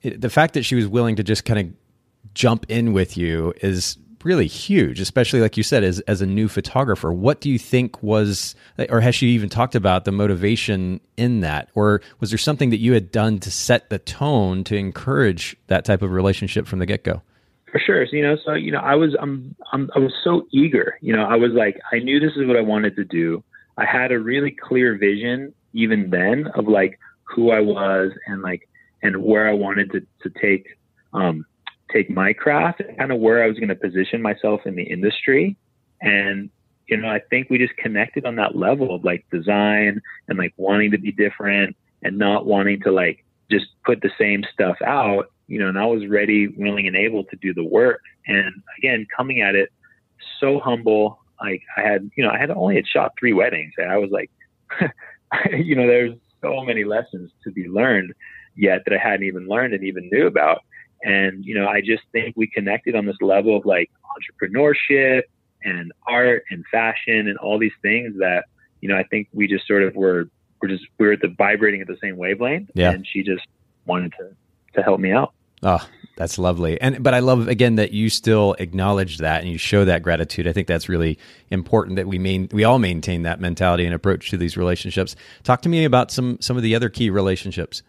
the fact that she was willing to just kind of jump in with you is really huge, especially like you said, as as a new photographer. What do you think was, or has she even talked about the motivation in that, or was there something that you had done to set the tone to encourage that type of relationship from the get go? For sure, so, you know, so you know, I was I'm, I'm I was so eager. You know, I was like, I knew this is what I wanted to do. I had a really clear vision even then of like who I was and like and where I wanted to, to take um, take my craft and kind of where I was going to position myself in the industry. And you know, I think we just connected on that level of like design and like wanting to be different and not wanting to like just put the same stuff out. You know, and I was ready, willing, and able to do the work. And again, coming at it so humble. Like I had, you know, I had only had shot three weddings, and I was like, you know, there's so many lessons to be learned yet that I hadn't even learned and even knew about. And, you know, I just think we connected on this level of like entrepreneurship and art and fashion and all these things that, you know, I think we just sort of were, we're just, we were at the vibrating at the same wavelength. Yeah. And she just wanted to, to help me out. Oh, that's lovely. And but I love again that you still acknowledge that and you show that gratitude. I think that's really important that we main we all maintain that mentality and approach to these relationships. Talk to me about some some of the other key relationships.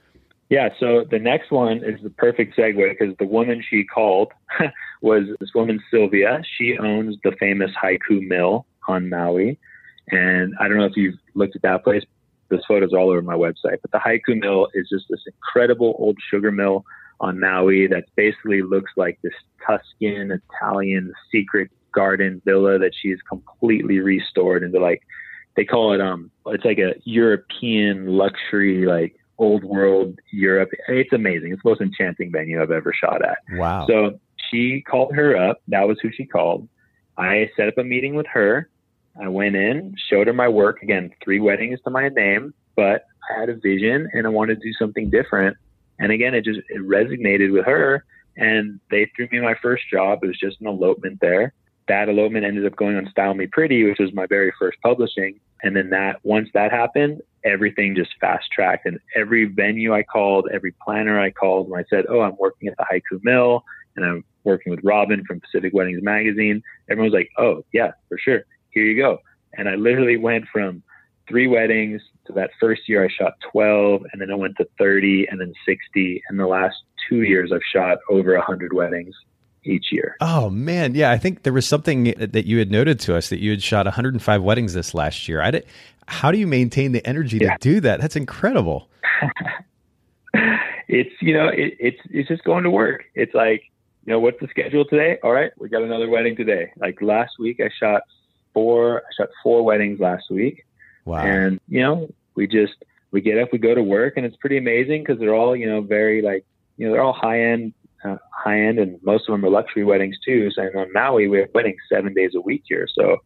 Yeah, so the next one is the perfect segue because the woman she called was this woman, Sylvia. She owns the famous Haiku Mill on Maui. And I don't know if you've looked at that place. This photos all over my website. But the Haiku Mill is just this incredible old sugar mill on Maui that basically looks like this Tuscan Italian secret garden villa that she's completely restored into like they call it um it's like a European luxury like old world Europe. It's amazing. It's the most enchanting venue I've ever shot at. Wow. So she called her up. That was who she called. I set up a meeting with her. I went in, showed her my work. Again, three weddings to my name, but I had a vision and I wanted to do something different. And again, it just it resonated with her. And they threw me my first job. It was just an elopement there. That elopement ended up going on Style Me Pretty, which was my very first publishing. And then that once that happened, everything just fast tracked. And every venue I called, every planner I called, when I said, "Oh, I'm working at the Haiku Mill and I'm working with Robin from Pacific Weddings Magazine," everyone was like, "Oh, yeah, for sure. Here you go." And I literally went from three weddings. to that first year I shot 12 and then I went to 30 and then 60. And the last two years I've shot over 100 weddings each year. Oh man, yeah, I think there was something that you had noted to us that you had shot 105 weddings this last year. I did, how do you maintain the energy yeah. to do that? That's incredible. it's you know it, it's it's just going to work. It's like you know what's the schedule today? All right, we got another wedding today. Like last week, I shot four. I shot four weddings last week. Wow. And you know we just we get up, we go to work, and it's pretty amazing because they're all you know very like you know they're all high end uh, high end, and most of them are luxury weddings too. So on Maui, we have weddings seven days a week here. So,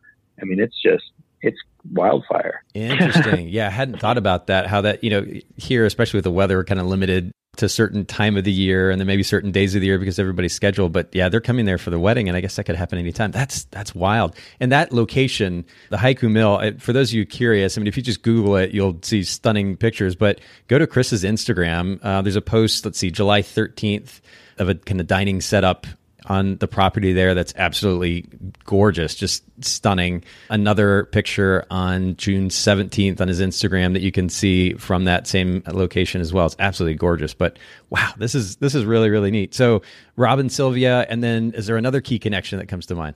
I mean, it's just it's wildfire. Interesting. yeah, I hadn't thought about that. How that you know here, especially with the weather, we're kind of limited to certain time of the year and then maybe certain days of the year because everybody's scheduled. But yeah, they're coming there for the wedding, and I guess that could happen anytime. That's that's wild. And that location, the Haiku Mill, for those of you curious, I mean, if you just Google it, you'll see stunning pictures. But go to Chris's Instagram. Uh, there's a post. Let's see, July 13th of a kind of dining setup on the property there that's absolutely gorgeous, just stunning. Another picture on June 17th on his Instagram that you can see from that same location as well. It's absolutely gorgeous. But wow, this is this is really really neat. So Rob and Sylvia, and then is there another key connection that comes to mind?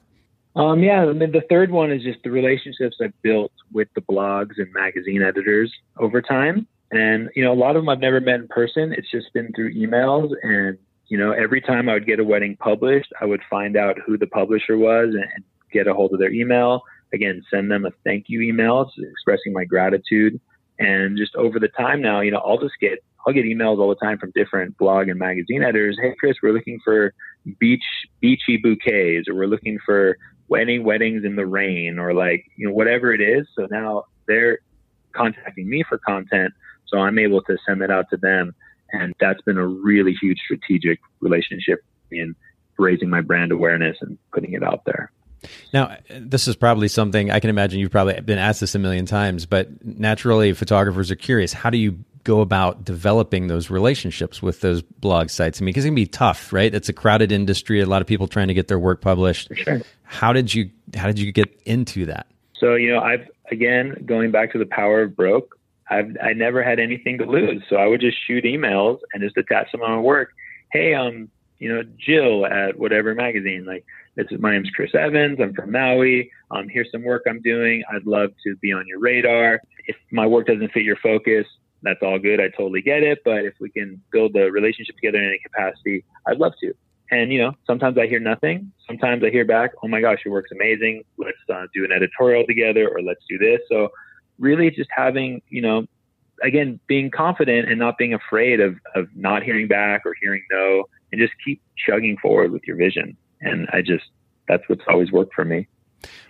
Um, yeah, I mean, the third one is just the relationships I've built with the blogs and magazine editors over time. And, you know, a lot of them I've never met in person. It's just been through emails and you know, every time I would get a wedding published, I would find out who the publisher was and, get a hold of their email. Again, send them a thank you email expressing my gratitude. And just over the time now, you know, I'll just get I'll get emails all the time from different blog and magazine editors. Hey, Chris, we're looking for beach beachy bouquets, or we're looking for wedding weddings in the rain, or like you know whatever it is. So now they're contacting me for content, so I'm able to send that out to them. And that's been a really huge strategic relationship in raising my brand awareness and putting it out there. Now, this is probably something I can imagine you've probably been asked this a million times, but naturally, photographers are curious. How do you go about developing those relationships with those blog sites? I mean, because it can be tough, right? It's a crowded industry. A lot of people trying to get their work published. Sure. How did you How did you get into that? So you know, I've again going back to the power of broke. I've I never had anything to lose, so I would just shoot emails and just attach them on my work. Hey, um, you know, Jill at whatever magazine, like this is my name's Chris Evans. I'm from Maui. Um, here's some work I'm doing. I'd love to be on your radar. If my work doesn't fit your focus, that's all good. I totally get it. But if we can build a relationship together in any capacity, I'd love to. And you know, sometimes I hear nothing. Sometimes I hear back, "Oh my gosh, your work's amazing. Let's uh, do an editorial together, or let's do this." So really just having, you know, again, being confident and not being afraid of, of not hearing back or hearing no and just keep chugging forward with your vision. And I just, that's what's always worked for me.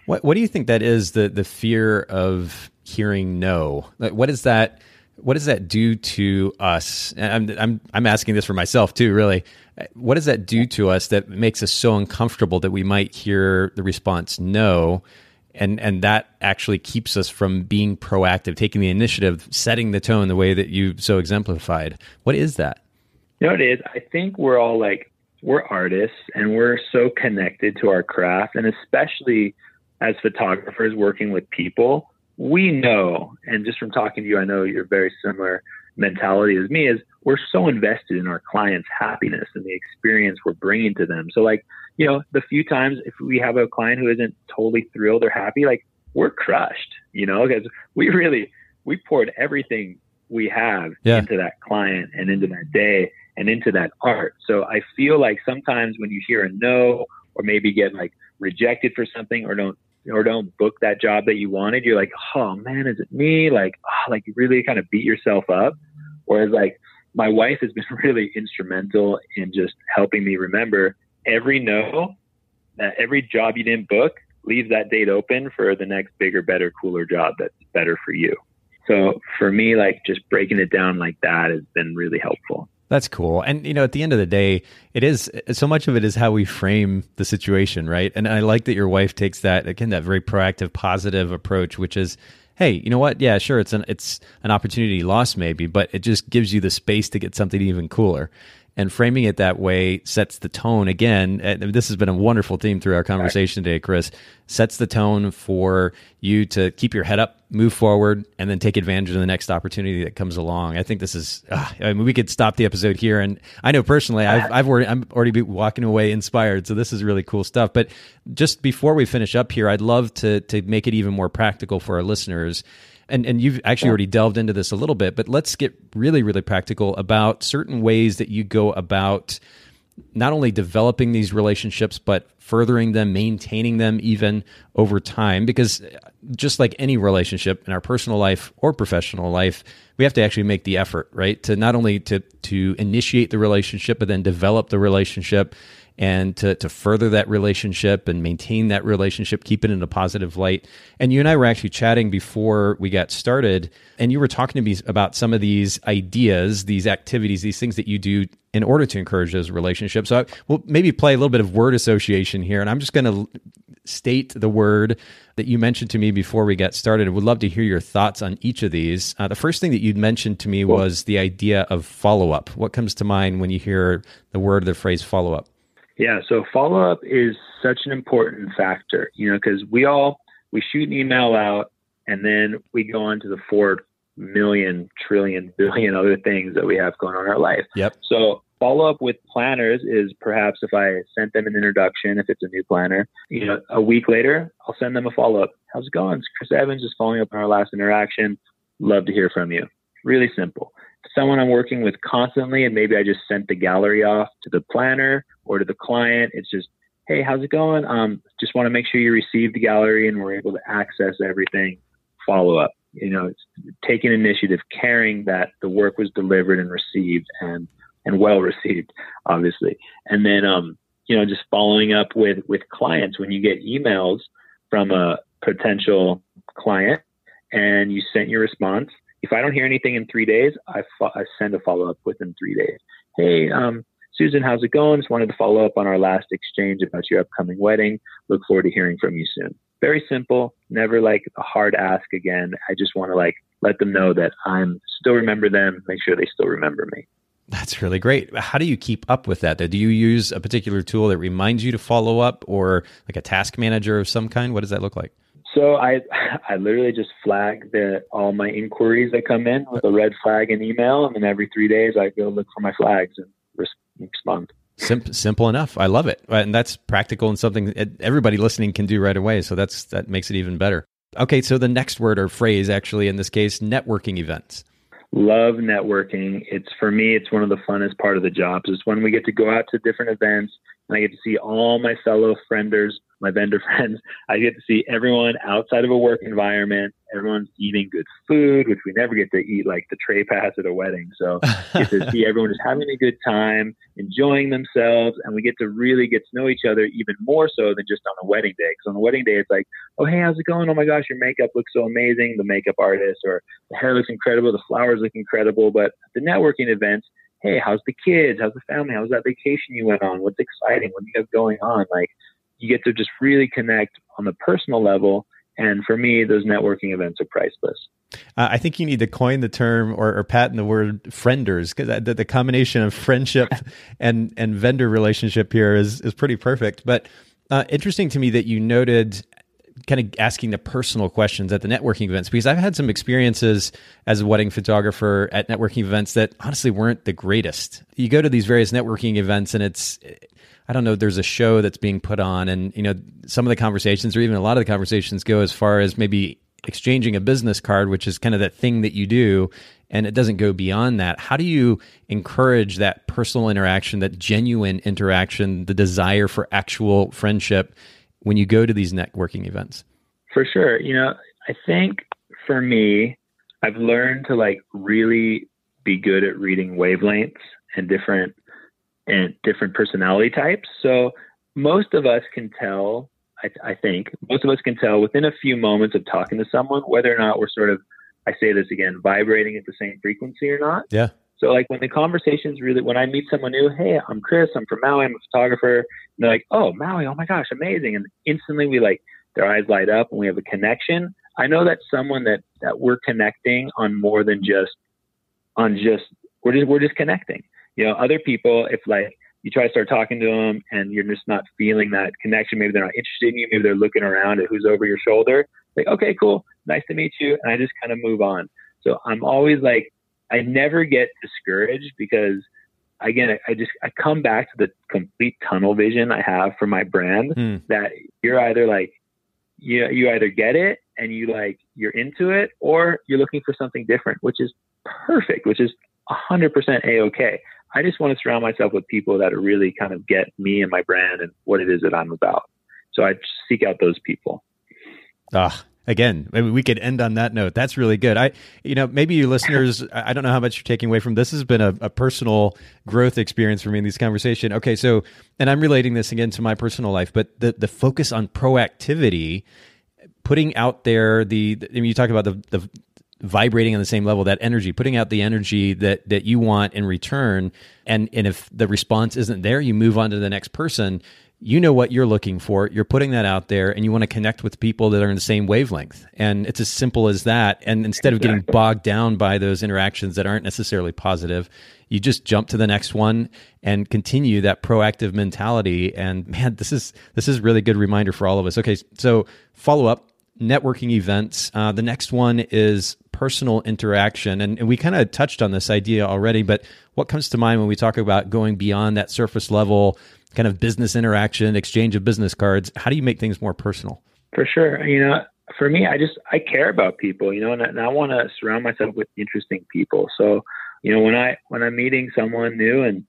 What, what do you think that is the, the fear of hearing no? Like, what is that? What does that do to us? I'm, I'm, I'm asking this for myself too, really. What does that do to us that makes us so uncomfortable that we might hear the response no? And and that actually keeps us from being proactive, taking the initiative, setting the tone the way that you so exemplified. What is that? You know, it is. I think we're all like we're artists and we're so connected to our craft, and especially as photographers working with people, we know. And just from talking to you, I know you're very similar mentality as me. Is we're so invested in our clients' happiness and the experience we're bringing to them. So like you know, the few times if we have a client who isn't totally thrilled or happy, like we're crushed, you know, because we really we poured everything we have yeah. into that client and into that day and into that art. So I feel like sometimes when you hear a no or maybe get like rejected for something or don't or don't book that job that you wanted, you're like, oh man, is it me? Like, oh, like you really kind of beat yourself up. Whereas like my wife has been really instrumental in just helping me remember every no, that every job you didn't book leaves that date open for the next bigger, better, cooler job that's better for you. So for me, like just breaking it down like that has been really helpful. That's cool. And you know, at the end of the day, it is so much of it is how we frame the situation, right? And I like that your wife takes that again that very proactive positive approach which is hey, you know what? Yeah, sure it's an it's an opportunity loss maybe, but it just gives you the space to get something even cooler. And framing it that way sets the tone again. this has been a wonderful theme through our conversation today, Chris. Sets the tone for you to keep your head up, move forward, and then take advantage of the next opportunity that comes along. I think this is. Uh, I mean, we could stop the episode here, and I know personally, I've, I've already, I'm already walking away inspired. So this is really cool stuff. But just before we finish up here, I'd love to to make it even more practical for our listeners and and you've actually already delved into this a little bit, but let's get really really practical about certain ways that you go about not only developing these relationships but furthering them, maintaining them even over time. Because uh, just like any relationship in our personal life or professional life, we have to actually make the effort, right? To not only to to initiate the relationship but then develop the relationship and to, to further that relationship and maintain that relationship, keep it in a positive light. And you and I were actually chatting before we got started, and you were talking to me about some of these ideas, these activities, these things that you do in order to encourage those relationships. So I, we'll maybe play a little bit of word association here, and I'm just going to state the word that you mentioned to me before we got started. I would love to hear your thoughts on each of these. Uh, the first thing that you'd mentioned to me was the idea of follow up. What comes to mind when you hear the word, or the phrase follow up? Yeah, so follow up is such an important factor, you know, because we all we shoot an email out and then we go on to the four million, trillion, billion other things that we have going on in our life. Yep. So follow up with planners is perhaps if I sent them an introduction, if it's a new planner, you know, a week later, I'll send them a follow up. How's it going? It's Chris Evans just following up on our last interaction. Love to hear from you. Really simple someone I'm working with constantly, and maybe I just sent the gallery off to the planner or to the client. It's just, hey, how's it going? Um, just want to make sure you receive the gallery and we're able to access everything. Follow up. You know, taking initiative, caring that the work was delivered and received and and well received, obviously. And then, um, you know, just following up with with clients when you get emails from a potential client and you sent your response if I don't hear anything in three days, I, fo- I send a follow up within three days. Hey, um, Susan, how's it going? Just wanted to follow up on our last exchange about your upcoming wedding. Look forward to hearing from you soon. Very simple, never like a hard ask again. I just want to like let them know that I'm still remember them, make sure they still remember me. That's really great. How do you keep up with that? Do you use a particular tool that reminds you to follow up or like a task manager of some kind? What does that look like? So I I literally just flag the all my inquiries that come in with a red flag in email, and then every three days I go look for my flags and respond. Simple, simple enough. I love it, and that's practical and something everybody listening can do right away. So that's that makes it even better. Okay, so the next word or phrase, actually, in this case, networking events. Love networking. It's for me, it's one of the funnest part of the jobs. It's when we get to go out to different events and I get to see all my fellow frienders my vendor friends. I get to see everyone outside of a work environment. Everyone's eating good food, which we never get to eat like the tray pass at a wedding. So get to see everyone just having a good time, enjoying themselves, and we get to really get to know each other even more so than just on a wedding day. Because on a wedding day, it's like, oh hey, how's it going? Oh my gosh, your makeup looks so amazing. The makeup artist or the hair looks incredible. The flowers look incredible. But the networking events, hey, how's the kids? How's the family? How's that vacation you went on? What's exciting? What do you have going on? Like you get to just really connect on the personal level. And for me, those networking events are priceless. Uh, I think you need to coin the term or, or patent the word frienders because the, the, combination of friendship and, and vendor relationship here is, is pretty perfect. But uh, interesting to me that you noted kind of asking the personal questions at the networking events because I've had some experiences as a wedding photographer at networking events that honestly weren't the greatest. You go to these various networking events and it's I don't know, there's a show that's being put on, and you know, some of the conversations, or even a lot of the conversations, go as far as maybe exchanging a business card, which is kind of that thing that you do, and it doesn't go beyond that. How do you encourage that personal interaction, that genuine interaction, the desire for actual friendship when you go to these networking events? For sure. You know, I think for me, I've learned to like really be good at reading wavelengths and different and different personality types. So most of us can tell, I, I, think, most of us can tell within a few moments of talking to someone whether or not we're sort of, I say this again, vibrating at the same frequency or not. Yeah. So like when the conversation's really, when I meet someone new, hey, I'm Chris, I'm from Maui, I'm a photographer. And they're like, oh, Maui, oh my gosh, amazing. And instantly we like, their eyes light up and we have a connection. I know that's someone that, that we're connecting on more than just, on just, we're just, we're just connecting You know, other people, if like you try to start talking to them and you're just not feeling that connection, maybe they're not interested in you, maybe they're looking around at who's over your shoulder. Like, okay, cool, nice to meet you, and I just kind of move on. So I'm always like, I never get discouraged because again, I, just I come back to the complete tunnel vision I have for my brand mm. that you're either like you you either get it and you like you're into it or you're looking for something different, which is perfect, which is 100% a okay. I just want to surround myself with people that really kind of get me and my brand and what it is that I'm about. So I seek out those people. Ah, again maybe we could end on that note that's really good i you know maybe you listeners i don't know how much you're taking away from this has been a, a, personal growth experience for me in this conversation okay so and i'm relating this again to my personal life but the the focus on proactivity putting out there the, I mean, you talk about the the vibrating on the same level that energy putting out the energy that that you want in return and and if the response isn't there you move on to the next person you know what you're looking for. You're putting that out there and you want to connect with people that are in the same wavelength. And it's as simple as that. And instead of getting bogged down by those interactions that aren't necessarily positive, you just jump to the next one and continue that proactive mentality. And man, this is this is really good reminder for all of us. Okay, so follow up networking events. Uh, the next one is personal interaction. And, and we kind of touched on this idea already, but what comes to mind when we talk about going beyond that surface level kind of business interaction, exchange of business cards. How do you make things more personal? For sure. You know, for me, I just I care about people, you know, and, and I want to surround myself with interesting people. So, you know, when I when I'm meeting someone new and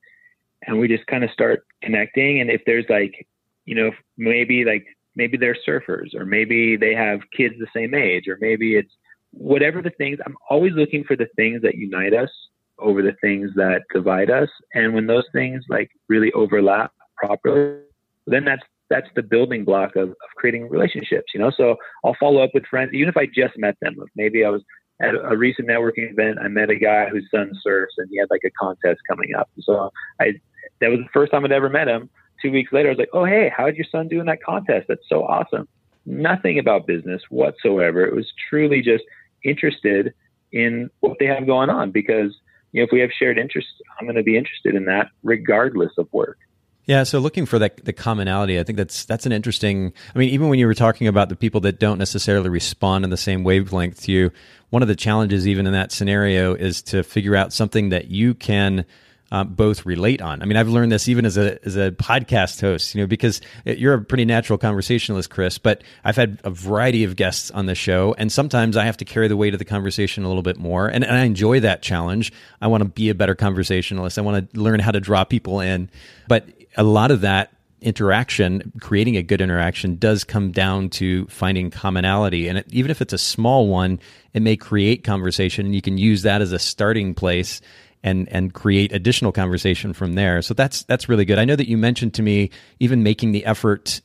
and we just kind of start connecting, and if there's like, you know, maybe like maybe they're surfers, or maybe they have kids the same age, or maybe it's whatever the things. I'm always looking for the things that unite us over the things that divide us, and when those things like really overlap, properly, then that's that's the building block of, of creating relationships, you know. So I'll follow up with friends, even if I just met them. Maybe I was at a recent networking event, I met a guy whose son surfs and he had like a contest coming up. So I that was the first time I'd ever met him. Two weeks later, I was like, Oh hey, how did your son do in that contest? That's so awesome. Nothing about business whatsoever. It was truly just interested in what they have going on because you know if we have shared interests, I'm going to be interested in that regardless of work. Yeah, so looking for that the commonality, I think that's that's an interesting. I mean, even when you were talking about the people that don't necessarily respond in the same wavelength to you, one of the challenges even in that scenario is to figure out something that you can um, both relate on. I mean, I've learned this even as a as a podcast host, you know, because you're a pretty natural conversationalist, Chris. But I've had a variety of guests on the show, and sometimes I have to carry the weight of the conversation a little bit more, and, and I enjoy that challenge. I want to be a better conversationalist. I want to learn how to draw people in, but a lot of that interaction, creating a good interaction, does come down to finding commonality. And it, even if it's a small one, it may create conversation, and you can use that as a starting place and and create additional conversation from there. So that's that's really good. I know that you mentioned to me even making the effort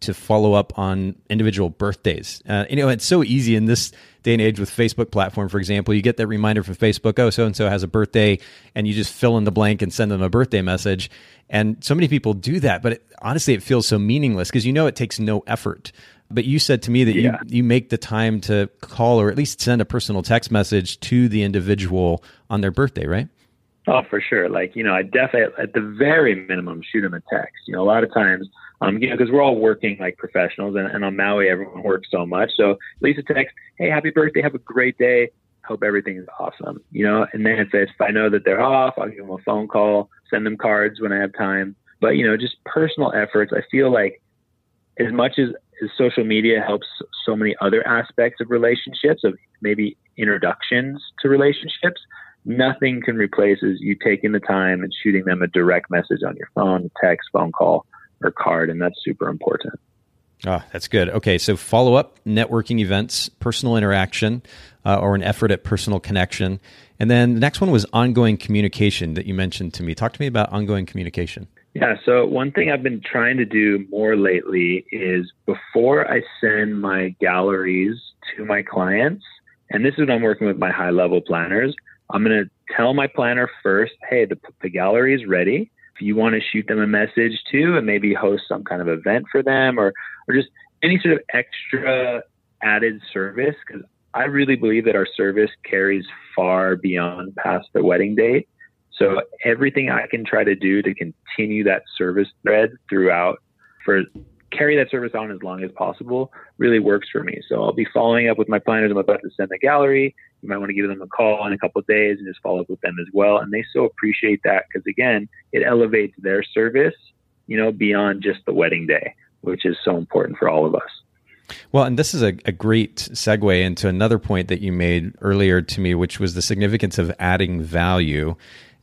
to follow up on individual birthdays. Uh, you know, it's so easy in this day and age with Facebook platform, for example. You get that reminder from Facebook, oh, so and so has a birthday, and you just fill in the blank and send them a birthday message. And so many people do that, but it, honestly, it feels so meaningless because you know it takes no effort. But you said to me that yeah. you, you make the time to call or at least send a personal text message to the individual on their birthday, right? Oh, for sure. Like, you know, I definitely, at the very minimum, shoot them a text. You know, a lot of times um, you know, because we're all working like professionals, and, and on Maui, everyone works so much. So Lisa text, "Hey, happy birthday! Have a great day. Hope everything's awesome." You know, and then if, if I know that they're off, I'll give them a phone call, send them cards when I have time. But you know, just personal efforts. I feel like as much as, as social media helps so many other aspects of relationships, of maybe introductions to relationships, nothing can replace is you taking the time and shooting them a direct message on your phone, text, phone call or card, and that's super important. Oh, that's good. Okay, so follow up networking events, personal interaction, uh, or an effort at personal connection. And then the next one was ongoing communication that you mentioned to me. Talk to me about ongoing communication. Yeah, so one thing I've been trying to do more lately is before I send my galleries to my clients, and this is when I'm working with my high level planners, I'm going to tell my planner first, hey, the, the gallery is ready If you want to shoot them a message too and maybe host some kind of event for them or, or just any sort of extra added service because I really believe that our service carries far beyond past the wedding date. So everything I can try to do to continue that service thread throughout for carry that service on as long as possible really works for me. So I'll be following up with my planners. I'm about to send the gallery. You might want to give them a call in a couple of days and just follow up with them as well. And they so appreciate that because again, it elevates their service, you know, beyond just the wedding day, which is so important for all of us. Well, and this is a, a, great segue into another point that you made earlier to me, which was the significance of adding value.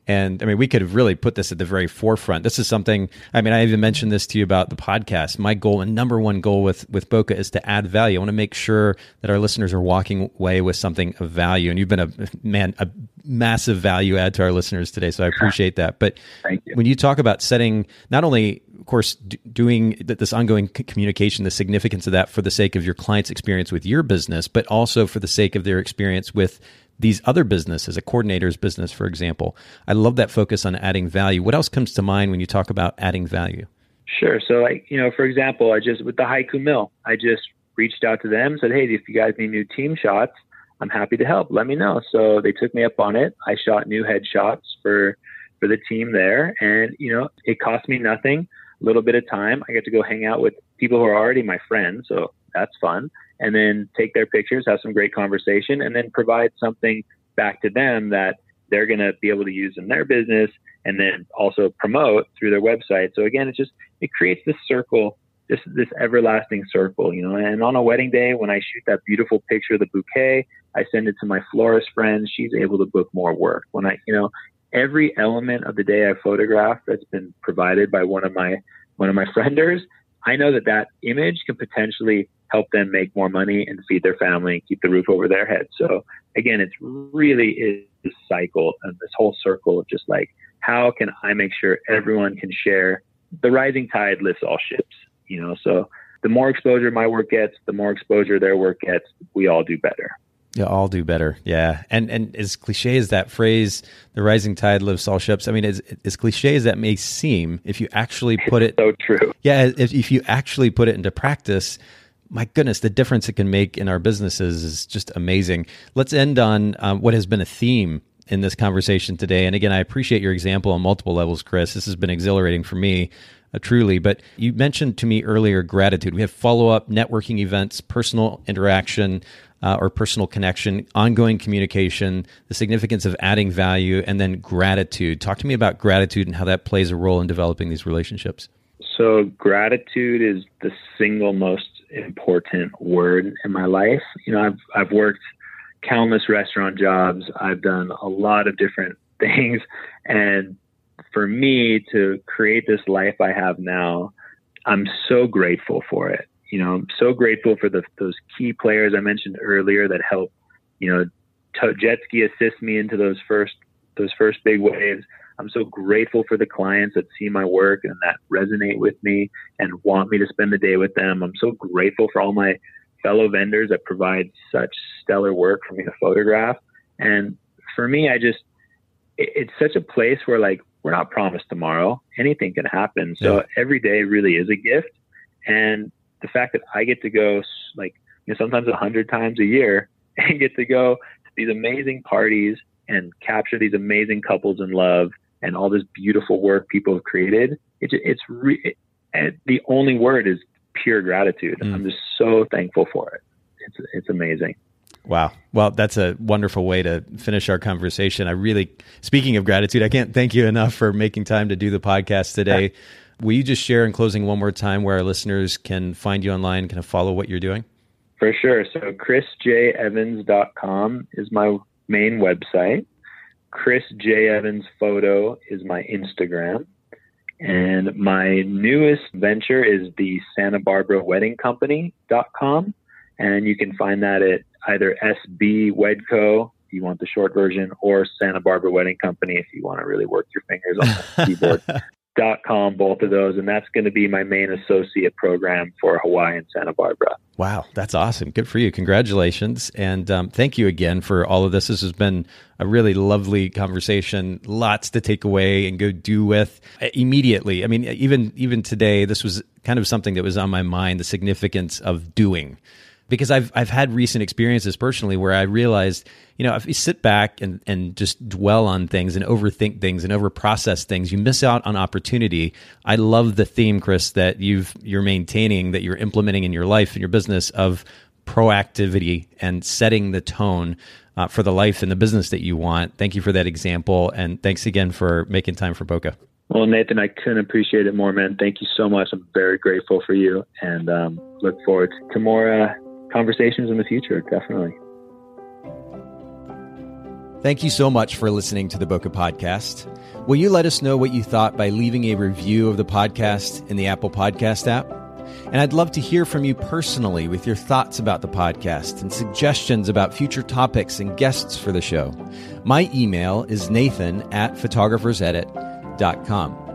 And I mean, we could have really put this at the very forefront. This is something. I mean, I even mentioned this to you about the podcast. My goal and number one goal with with Bokeh is to add value. I want to make sure that our listeners are walking away with something of value. And you've been a man, a massive value add to our listeners today. So I appreciate that. But you. when you talk about setting, not only, of course, d- doing this ongoing c- communication, the significance of that for the sake of your client's experience with your business, but also for the sake of their experience with these other businesses, a coordinator's business, for example. I love that focus on adding value. What else comes to mind when you talk about adding value? Sure. So, like, you know, for example, I just, with the Haiku Mill, I just reached out to them, said, hey, if you guys need new team shots, I'm happy to help. Let me know. So they took me up on it. I shot new headshots for, for the team there. And, you know, it cost me nothing, a little bit of time. I get to go hang out with people who are already my friends. So that's fun and then take their pictures, have some great conversation, and then provide something back to them that they're going to be able to use in their business and then also promote through their website. So again, it just it creates this circle, this this everlasting circle, you know. And on a wedding day, when I shoot that beautiful picture of the bouquet, I send it to my florist friend. She's able to book more work. When I, you know, every element of the day I photograph that's been provided by one of my one of my frienders, I know that that image can potentially help them make more money and feed their family and keep the roof over their head. So again, it's really is this cycle and this whole circle of just like, how can I make sure everyone can share the rising tide lifts all ships, you know? So the more exposure my work gets, the more exposure their work gets, we all do better. Yeah, all do better. Yeah, and and as cliche as that phrase, "the rising tide lifts all ships." I mean, as as cliche as that may seem, if you actually put it, so true. Yeah, if if you actually put it into practice, my goodness, the difference it can make in our businesses is just amazing. Let's end on um, what has been a theme in this conversation today. And again, I appreciate your example on multiple levels, Chris. This has been exhilarating for me, uh, truly. But you mentioned to me earlier gratitude. We have follow up networking events, personal interaction. Uh, or personal connection, ongoing communication, the significance of adding value, and then gratitude. Talk to me about gratitude and how that plays a role in developing these relationships. So, gratitude is the single most important word in my life. You know, I've I've worked countless restaurant jobs. I've done a lot of different things, and for me to create this life I have now, I'm so grateful for it. You know, I'm so grateful for the those key players I mentioned earlier that help. You know, jet ski assist me into those first those first big waves. I'm so grateful for the clients that see my work and that resonate with me and want me to spend the day with them. I'm so grateful for all my fellow vendors that provide such stellar work for me to photograph. And for me, I just, it's such a place where like we're not promised tomorrow. Anything can happen. So yeah. every day really is a gift. And the fact that I get to go like, you know, sometimes a hundred times a year and get to go to these amazing parties and capture these amazing couples in love and all this beautiful work people have created. It's it's re- it, the only word is pure gratitude. Mm. I'm just so thankful for it. It's it's amazing. Wow. Well, that's a wonderful way to finish our conversation. I really, speaking of gratitude, I can't thank you enough for making time to do the podcast today. Will you just share in closing one more time where our listeners can find you online, kind of follow what you're doing? For sure. So, chrisjevans.com is my main website. Chris J. Evans Photo is my Instagram. And my newest venture is the Santa Barbara Wedding Company.com. And you can find that at either SB Wedco, if you want the short version, or Santa Barbara Wedding Company if you want to really work your fingers on the keyboard. dot com, both of those, and that's going to be my main associate program for Hawaii and Santa Barbara. Wow, that's awesome! Good for you. Congratulations, and um, thank you again for all of this. This has been a really lovely conversation. Lots to take away and go do with uh, immediately. I mean, even even today, this was kind of something that was on my mind: the significance of doing because I've I've had recent experiences personally where I realized, you know, if you sit back and and just dwell on things and overthink things and overprocess things, you miss out on opportunity. I love the theme, Chris, that you've you're maintaining, that you're implementing in your life and your business of proactivity and setting the tone uh, for the life and the business that you want. Thank you for that example, and thanks again for making time for Bokeh. Well, Nathan, I couldn't appreciate it more, man. Thank you so much. I'm very grateful for you, and um, look forward to more uh, conversations in the future. Definitely. Thank you so much for listening to the Bokeh Podcast. Will you let us know what you thought by leaving a review of the podcast in the Apple Podcast app? And I'd love to hear from you personally with your thoughts about the podcast and suggestions about future topics and guests for the show. My email is nathan at photographersedit.com.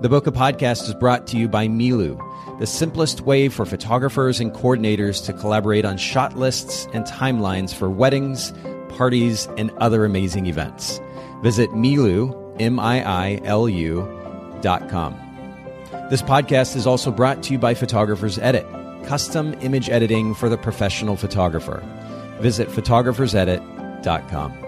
The Bokeh Podcast is brought to you by Miilu, the simplest way for photographers and coordinators to collaborate on shot lists and timelines for weddings, parties, and other amazing events. Visit Miilu, M-I-I-L-U dot com. This podcast is also brought to you by Photographers Edit, custom image editing for the professional photographer. Visit photographersedit.com.